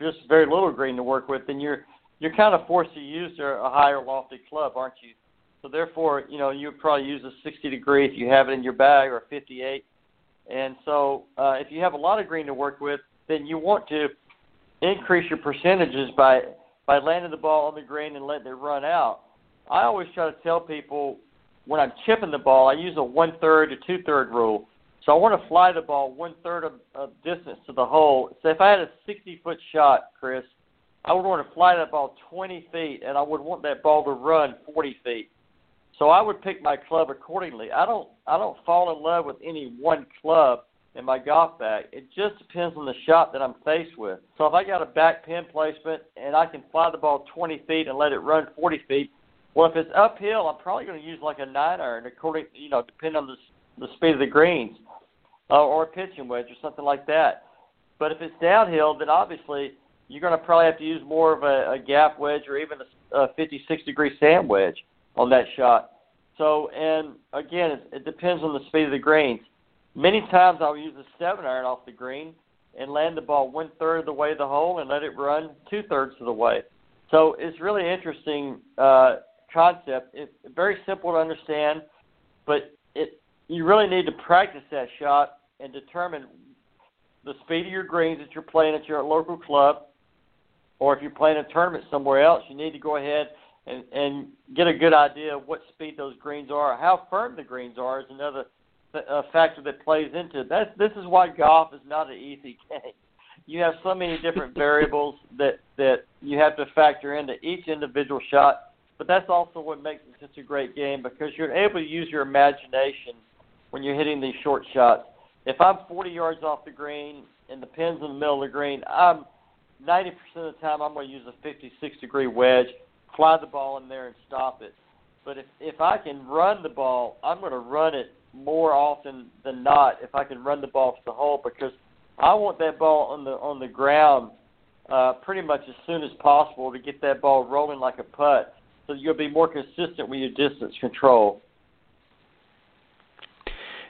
S5: just very little green to work with, then you're you're kind of forced to use a higher lofty club, aren't you? So therefore, you know, you would probably use a 60 degree if you have it in your bag or a 58. And so, uh, if you have a lot of green to work with, then you want to increase your percentages by by landing the ball on the green and letting it run out. I always try to tell people when I'm chipping the ball, I use a one third to two third rule. So I want to fly the ball one third of, of distance to the hole. So if I had a 60 foot shot, Chris, I would want to fly that ball 20 feet, and I would want that ball to run 40 feet. So I would pick my club accordingly. I don't I don't fall in love with any one club in my golf bag. It just depends on the shot that I'm faced with. So if I got a back pin placement and I can fly the ball 20 feet and let it run 40 feet, well, if it's uphill, I'm probably going to use like a nine iron, according you know, depending on the the speed of the greens, uh, or a pitching wedge or something like that. But if it's downhill, then obviously you're going to probably have to use more of a, a gap wedge or even a, a 56 degree sand wedge on that shot. So, and again, it, it depends on the speed of the greens. Many times I'll use a seven iron off the green and land the ball one third of the way to the hole and let it run two thirds of the way. So it's really interesting uh, concept. It's very simple to understand, but it you really need to practice that shot and determine the speed of your greens that you're playing at your local club or if you're playing a tournament somewhere else, you need to go ahead and, and get a good idea of what speed those greens are. How firm the greens are is another uh, factor that plays into it. That's, this is why golf is not an easy *laughs* game. You have so many different *laughs* variables that that you have to factor into each individual shot. But that's also what makes it such a great game because you're able to use your imagination when you're hitting these short shots. If I'm 40 yards off the green and the pin's in the middle of the green, I'm 90% of the time I'm going to use a 56 degree wedge, fly the ball in there and stop it. But if if I can run the ball, I'm going to run it more often than not if I can run the ball to the hole because I want that ball on the on the ground uh, pretty much as soon as possible to get that ball rolling like a putt. So you'll be more consistent with your distance control.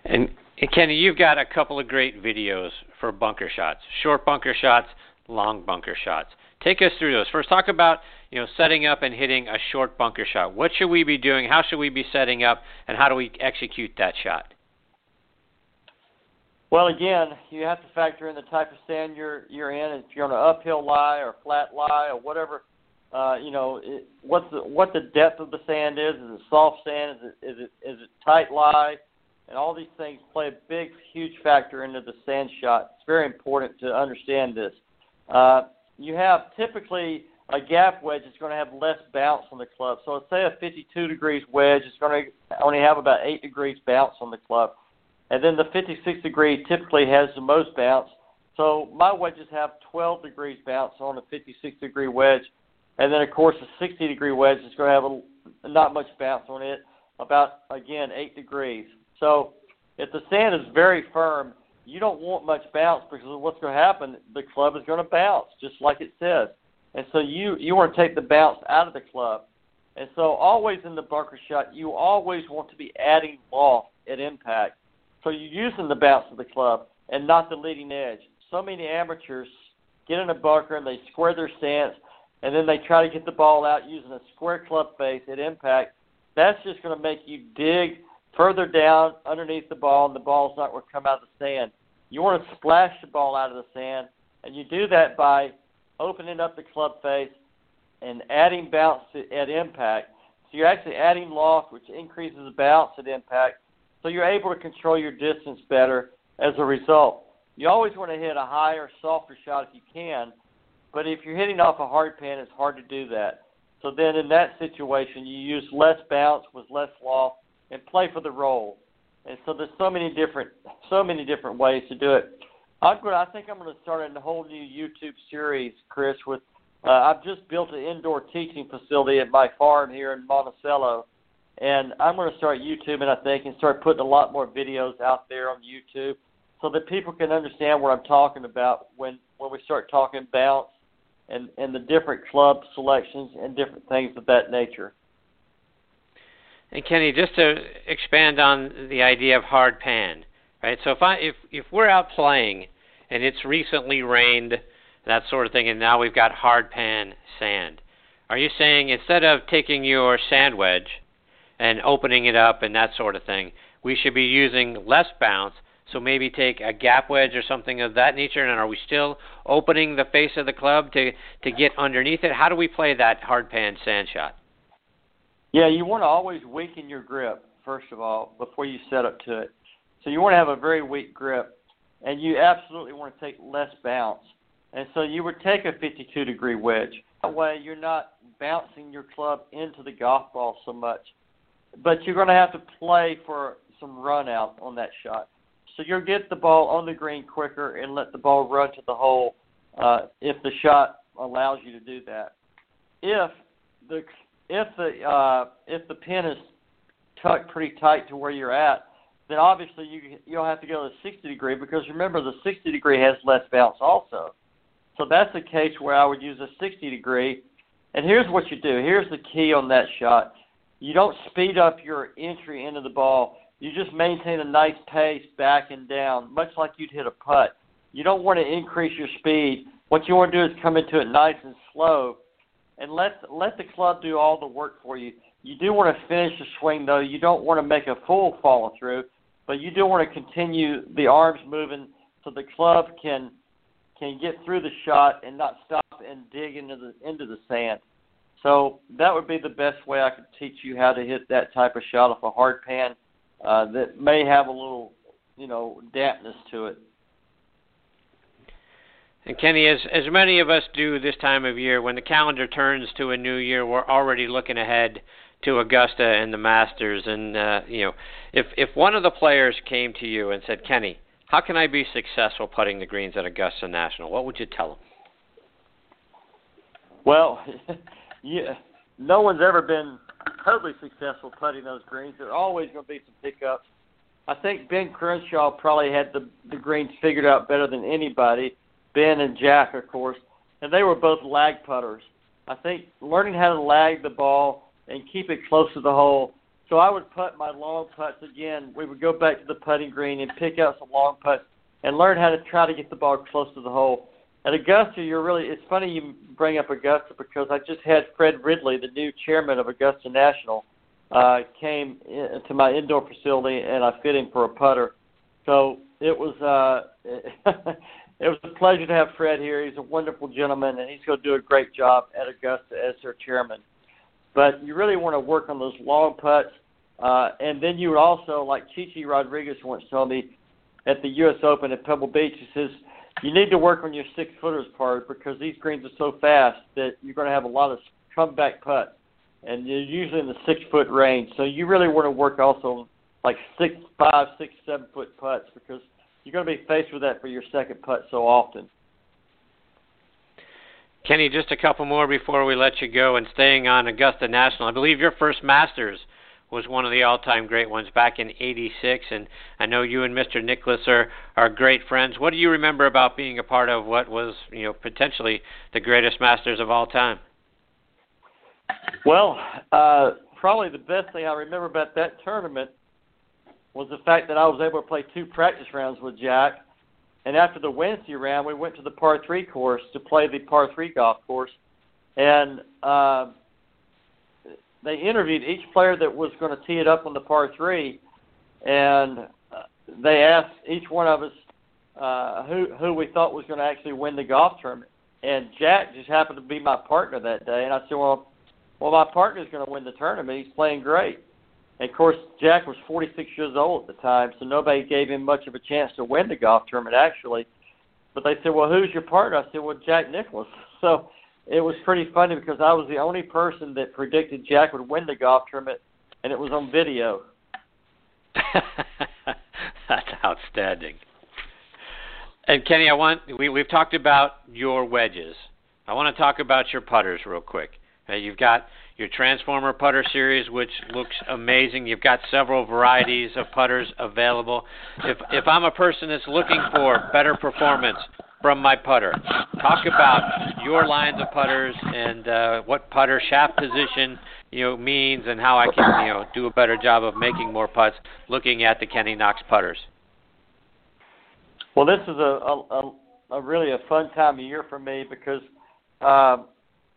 S1: And Kenny, you've got a couple of great videos for bunker shots, short bunker shots long bunker shots. Take us through those. First, talk about you know setting up and hitting a short bunker shot. What should we be doing? How should we be setting up, and how do we execute that shot?
S5: Well, again, you have to factor in the type of sand you're you're in. If you're on an uphill lie or flat lie or whatever, uh, you know, it, what's the what the depth of the sand is. Is it soft sand? Is it is it is it tight lie? And all these things play a big, huge factor into the sand shot. It's very important to understand this. uh, you have typically a gap wedge is going to have less bounce on the club. So let's say a 52 degrees wedge is going to only have about 8 degrees bounce on the club. And then the 56 degree typically has the most bounce. So my wedges have 12 degrees bounce on a 56 degree wedge. And then, of course, a 60 degree wedge is going to have a, not much bounce on it, about, again, 8 degrees. So if the sand is very firm, you don't want much bounce because what's going to happen, the club is going to bounce, just like it says. And so you you want to take the bounce out of the club. And so always in the bunker shot, you always want to be adding loft at impact. So you're using the bounce of the club and not the leading edge. So many amateurs get in a bunker and they square their stance, and then they try to get the ball out using a square club face at impact. That's just going to make you dig further down underneath the ball, and the ball's not going to come out of the sand. You want to splash the ball out of the sand, and you do that by opening up the club face and adding bounce at impact. So you're actually adding loft, which increases the bounce at impact. So you're able to control your distance better as a result. You always want to hit a higher, softer shot if you can, but if you're hitting off a hard pan, it's hard to do that. So then in that situation, you use less bounce with less loft and play for the roll. And so there's so many different so many different ways to do it. I'm going. I think I'm going to start a whole new YouTube series, Chris. With uh, I've just built an indoor teaching facility at my farm here in Monticello, and I'm going to start YouTubing. I think and start putting a lot more videos out there on YouTube, so that people can understand what I'm talking about when when we start talking bounce and and the different club selections and different things of that nature.
S1: And Kenny, just to expand on the idea of hard pan, right? So if I if if we're out playing and it's recently rained, that sort of thing, and now we've got hard pan sand, are you saying instead of taking your sand wedge and opening it up and that sort of thing, we should be using less bounce? So maybe take a gap wedge or something of that nature. And are we still opening the face of the club to to get underneath it? How do we play that hard pan sand shot?
S5: Yeah, you want to always weaken your grip first of all before you set up to it. So you want to have a very weak grip, and you absolutely want to take less bounce. And so you would take a 52 degree wedge. That way you're not bouncing your club into the golf ball so much. But you're going to have to play for some run out on that shot. So you'll get the ball on the green quicker and let the ball run to the hole uh, if the shot allows you to do that. If the if the uh, if the pin is tucked pretty tight to where you're at, then obviously you you'll have to go to the 60 degree because remember the 60 degree has less bounce also. So that's a case where I would use a 60 degree. And here's what you do. Here's the key on that shot. You don't speed up your entry into the ball. You just maintain a nice pace back and down, much like you'd hit a putt. You don't want to increase your speed. What you want to do is come into it nice and slow and let let the club do all the work for you. You do want to finish the swing though. You don't want to make a full follow through, but you do want to continue the arms moving so the club can can get through the shot and not stop and dig into the into the sand. So that would be the best way I could teach you how to hit that type of shot off a hard pan uh, that may have a little, you know, dampness to it.
S1: And Kenny, as as many of us do this time of year, when the calendar turns to a new year, we're already looking ahead to Augusta and the Masters. And uh, you know, if if one of the players came to you and said, "Kenny, how can I be successful putting the greens at Augusta National?" What would you tell them?
S5: Well, *laughs* yeah, no one's ever been totally successful putting those greens. There are always going to be some pickups. I think Ben Crenshaw probably had the the greens figured out better than anybody Ben and Jack, of course, and they were both lag putters. I think learning how to lag the ball and keep it close to the hole. So I would putt my long putts again. We would go back to the putting green and pick out some long putts and learn how to try to get the ball close to the hole. At Augusta, you're really, it's funny you bring up Augusta because I just had Fred Ridley, the new chairman of Augusta National, uh, came in, to my indoor facility and I fit him for a putter. So it was, uh, *laughs* it was a pleasure to have Fred here. He's a wonderful gentleman, and he's going to do a great job at Augusta as their chairman. But you really want to work on those long putts, uh, and then you would also, like Chi Chi Rodriguez once told me at the U.S. Open at Pebble Beach, he says you need to work on your six footers part because these greens are so fast that you're going to have a lot of comeback putts, and you're usually in the six foot range. So you really want to work also like six, five, six, seven foot putts because you're going to be faced with that for your second putt so often.
S1: Kenny, just a couple more before we let you go, and staying on Augusta National. I believe your first Masters was one of the all-time great ones back in '86, and I know you and Mr. Nicklaus are are great friends. What do you remember about being a part of what was, you know, potentially the greatest Masters of all time?
S5: Well, uh, probably the best thing I remember about that tournament was the fact that I was able to play two practice rounds with Jack. And after the Wednesday round, we went to the par three course to play the par three golf course, and uh, they interviewed each player that was going to tee it up on the par three, and uh, they asked each one of us uh, who who we thought was going to actually win the golf tournament. And Jack just happened to be my partner that day, and I said, "Well, well, my partner's going to win the tournament. He's playing great." And of course, Jack was 46 years old at the time, so nobody gave him much of a chance to win the golf tournament actually. But they said, "Well, who's your partner?" I said, "Well, Jack Nicklaus." *laughs* So it was pretty funny because I was the only person that predicted Jack would win the golf tournament, and it was on video. *laughs*
S1: That's outstanding. And Kenny, I want we we've talked about your wedges. I want to talk about your putters real quick. Uh, you've got your Transformer putter series, which looks amazing. You've got several varieties of putters available. If if I'm a person that's looking for better performance, from my putter. Talk about your lines of putters and uh, what putter shaft position you know means, and how I can you know do a better job of making more putts. Looking at the Kenny Knox putters.
S5: Well, this is a a, a really a fun time of year for me because uh,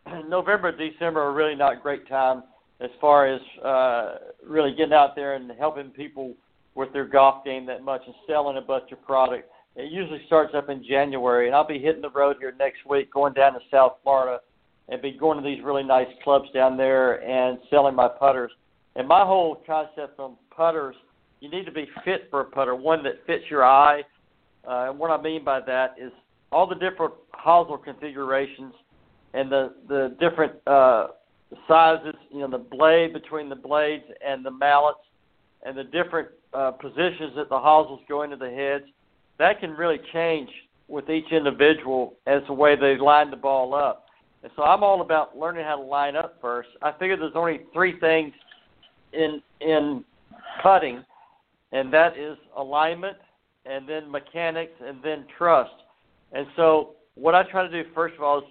S5: *clears throat* November, December are really not great time as far as uh, really getting out there and helping people with their golf game that much and selling a bunch of product it usually starts up in January, and I'll be hitting the road here next week, going down to South Florida, and be going to these really nice clubs down there and selling my putters. And my whole concept on putters, you need to be fit for a putter, one that fits your eye. Uh, and what I mean by that is all the different hosel configurations and the the different uh, sizes, you know, the blade between the blades and the mallets, and the different uh, positions that the hosels go into the heads that can really change with each individual as the way they line the ball up. And so I'm all about learning how to line up first. I figure there's only three things in in putting, and that is alignment, and then mechanics, and then trust. And so what I try to do first of all is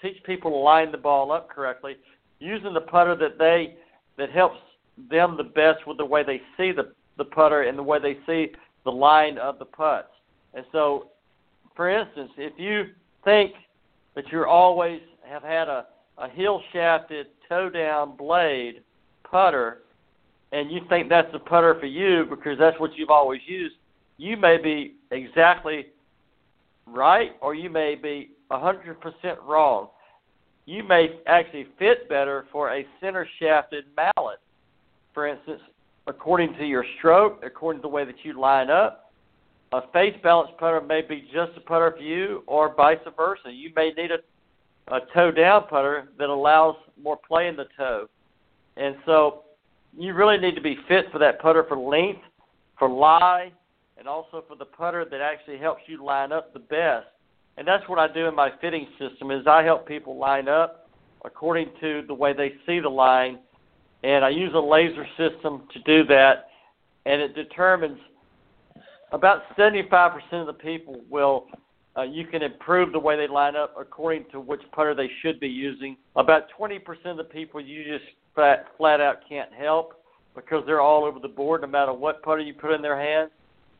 S5: teach people to line the ball up correctly, using the putter that they that helps them the best with the way they see the the putter and the way they see the line of the putts. And so, for instance, if you think that you always have had a, a heel shafted, toe down blade putter, and you think that's the putter for you because that's what you've always used, you may be exactly right or you may be 100% wrong. You may actually fit better for a center shafted mallet, for instance, according to your stroke, according to the way that you line up a face balance putter may be just a putter for you, or vice versa. You may need a, a toe down putter that allows more play in the toe. And so you really need to be fit for that putter for length, for lie, and also for the putter that actually helps you line up the best. And that's what I do in my fitting system is I help people line up according to the way they see the line. And I use a laser system to do that, and it determines – about 75% of the people will uh, you can improve the way they line up according to which putter they should be using. About 20% of the people you just flat, flat out can't help because they're all over the board no matter what putter you put in their hands.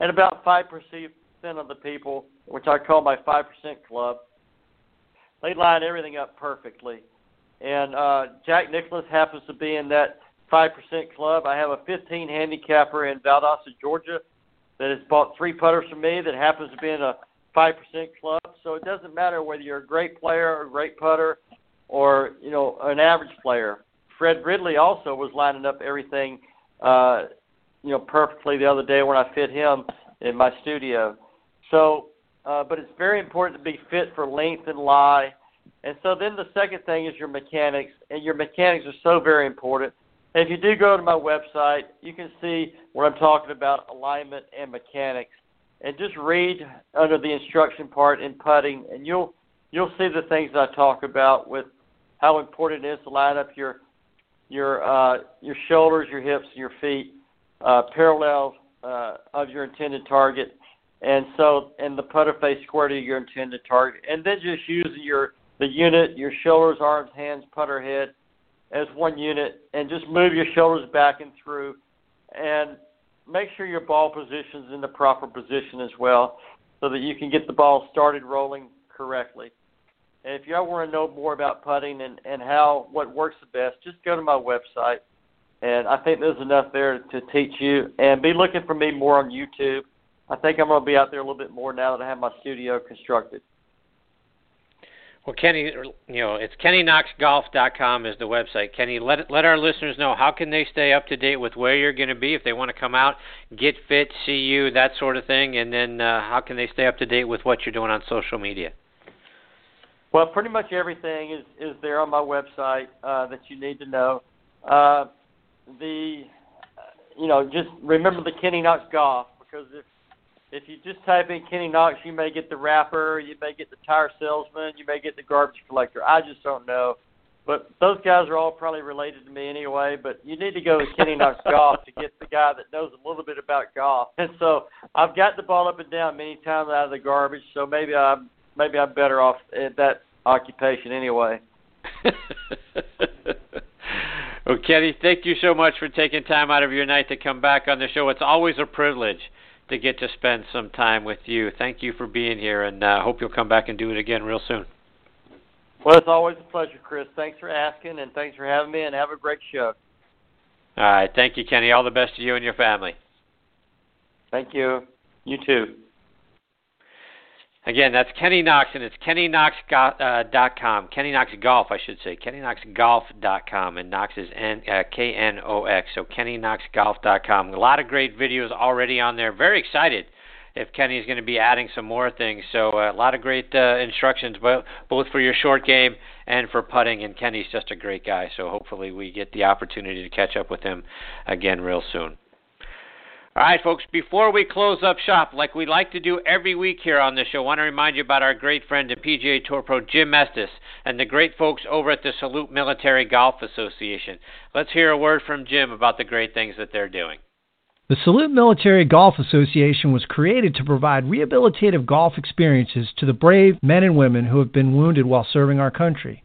S5: And about 5% of the people, which I call my 5% club, they line everything up perfectly. And uh, Jack Nicklaus happens to be in that 5% club. I have a 15 handicapper in Valdosta, Georgia, that has bought three putters from me that happens to be in a five percent club. So it doesn't matter whether you're a great player or a great putter or you know an average player. Fred Ridley also was lining up everything uh, you know perfectly the other day when I fit him in my studio. So uh, but it's very important to be fit for length and lie. And so then the second thing is your mechanics, and your mechanics are so very important. If you do go to my website, you can see where I'm talking about alignment and mechanics, and just read under the instruction part in putting, and you'll you'll see the things I talk about with how important it is to line up your your uh, your shoulders, your hips, and your feet uh, parallel uh, of your intended target, and so and the putter face square to your intended target, and then just using your the unit, your shoulders, arms, hands, putter head as one unit, and just move your shoulders back and through, and make sure your ball position's in the proper position as well, so that you can get the ball started rolling correctly. And if you ever want to know more about putting and, and how what works the best, just go to my website. And I think there's enough there to teach you. And be looking for me more on YouTube. I think I'm going to be out there a little bit more now that I have my studio constructed.
S1: Well, Kenny, you know, it's KennyKnoxGolf.com is the website. Kenny, let let our listeners know how can they stay up to date with where you're going to be if they want to come out, get fit, see you, that sort of thing, and then uh, how can they stay up to date with what you're doing on social media?
S5: Well, pretty much everything is is there on my website uh, that you need to know. Uh, the you know just remember the Kenny Knox Golf because if if you just type in Kenny Knox, you may get the rapper, you may get the tire salesman, you may get the garbage collector. I just don't know. But those guys are all probably related to me anyway. But you need to go to Kenny Knox *laughs* Golf to get the guy that knows a little bit about golf. And so I've got the ball up and down many times out of the garbage. So maybe I'm maybe I'm better off at that occupation anyway. *laughs*
S1: well, Kenny, thank you so much for taking time out of your night to come back on the show. It's always a privilege to get to spend some time with you. Thank you for being here, and I uh, hope you'll come back and do it again real soon.
S5: Well, it's always a pleasure, Chris. Thanks for asking, and thanks for having me, and have a great show.
S1: All right. Thank you, Kenny. All the best to you and your family.
S5: Thank you. You too.
S1: Again, that's Kenny Knox, and it's KennyKnox.com. Uh, Kenny Knox Golf, I should say. KennyKnoxGolf.com, and Knox is N, uh, K-N-O-X. So KennyKnoxGolf.com. A lot of great videos already on there. Very excited if Kenny's going to be adding some more things. So uh, a lot of great uh, instructions, both both for your short game and for putting. And Kenny's just a great guy. So hopefully we get the opportunity to catch up with him again real soon. All right, folks, before we close up shop, like we like to do every week here on the show, I want to remind you about our great friend and PGA Tour Pro Jim Estes and the great folks over at the Salute Military Golf Association. Let's hear a word from Jim about the great things that they're doing.
S6: The Salute Military Golf Association was created to provide rehabilitative golf experiences to the brave men and women who have been wounded while serving our country.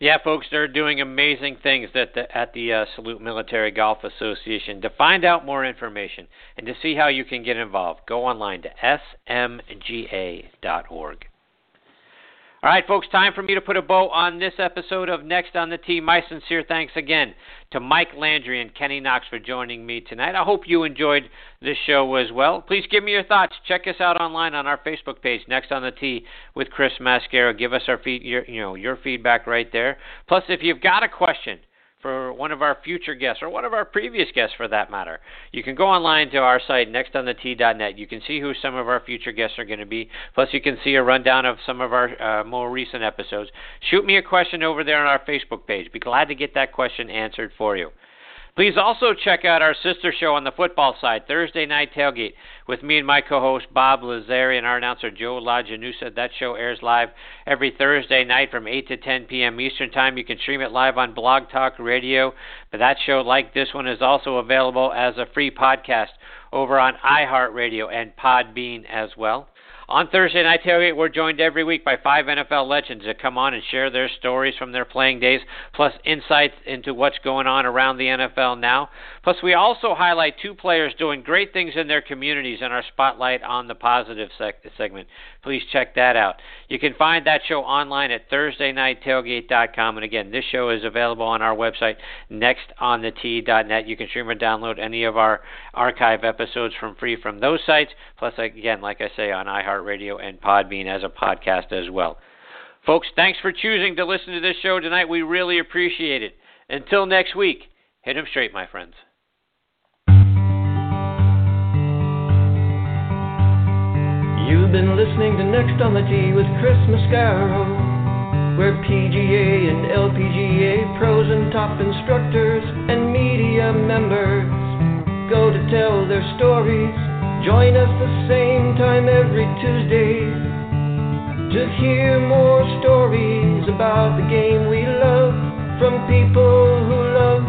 S1: Yeah, folks, they're doing amazing things at the at the uh, Salute Military Golf Association. To find out more information and to see how you can get involved, go online to smga.org. All right, folks, time for me to put a bow on this episode of Next on the Tee. My sincere thanks again to Mike Landry and Kenny Knox for joining me tonight. I hope you enjoyed this show as well. Please give me your thoughts. Check us out online on our Facebook page, Next on the Tee with Chris Mascaro. Give us our feed, your, you know, your feedback right there. Plus, if you've got a question for one of our future guests or one of our previous guests for that matter. You can go online to our site nextonthetee.net. You can see who some of our future guests are going to be. Plus, you can see a rundown of some of our uh, more recent episodes. Shoot me a question over there on our Facebook page. Be glad to get that question answered for you. Please also check out our sister show on the football side, Thursday Night Tailgate, with me and my co host Bob Lazari and our announcer Joe Lajanusa. That show airs live every Thursday night from 8 to 10 p.m. Eastern Time. You can stream it live on Blog Talk Radio, but that show, like this one, is also available as a free podcast over on iHeartRadio and Podbean as well. On Thursday Night Tailgate, we're joined every week by five NFL legends that come on and share their stories from their playing days, plus insights into what's going on around the NFL now. Plus, we also highlight two players doing great things in their communities in our Spotlight on the Positive sec- segment. Please check that out. You can find that show online at ThursdayNightTailgate.com. And again, this show is available on our website, nextonthetee.net. You can stream or download any of our archive episodes from free from those sites. Plus, again, like I say, on iHeartRadio and Podbean as a podcast as well. Folks, thanks for choosing to listen to this show tonight. We really appreciate it. Until next week, hit 'em straight, my friends.
S7: Been listening to Next on the Tee with Chris Mascaro, where PGA and LPGA pros and top instructors and media members go to tell their stories. Join us the same time every Tuesday to hear more stories about the game we love from people who love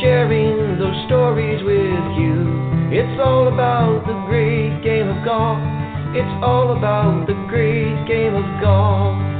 S7: sharing those stories with you. It's all about the great game of golf. It's all about the great game of golf.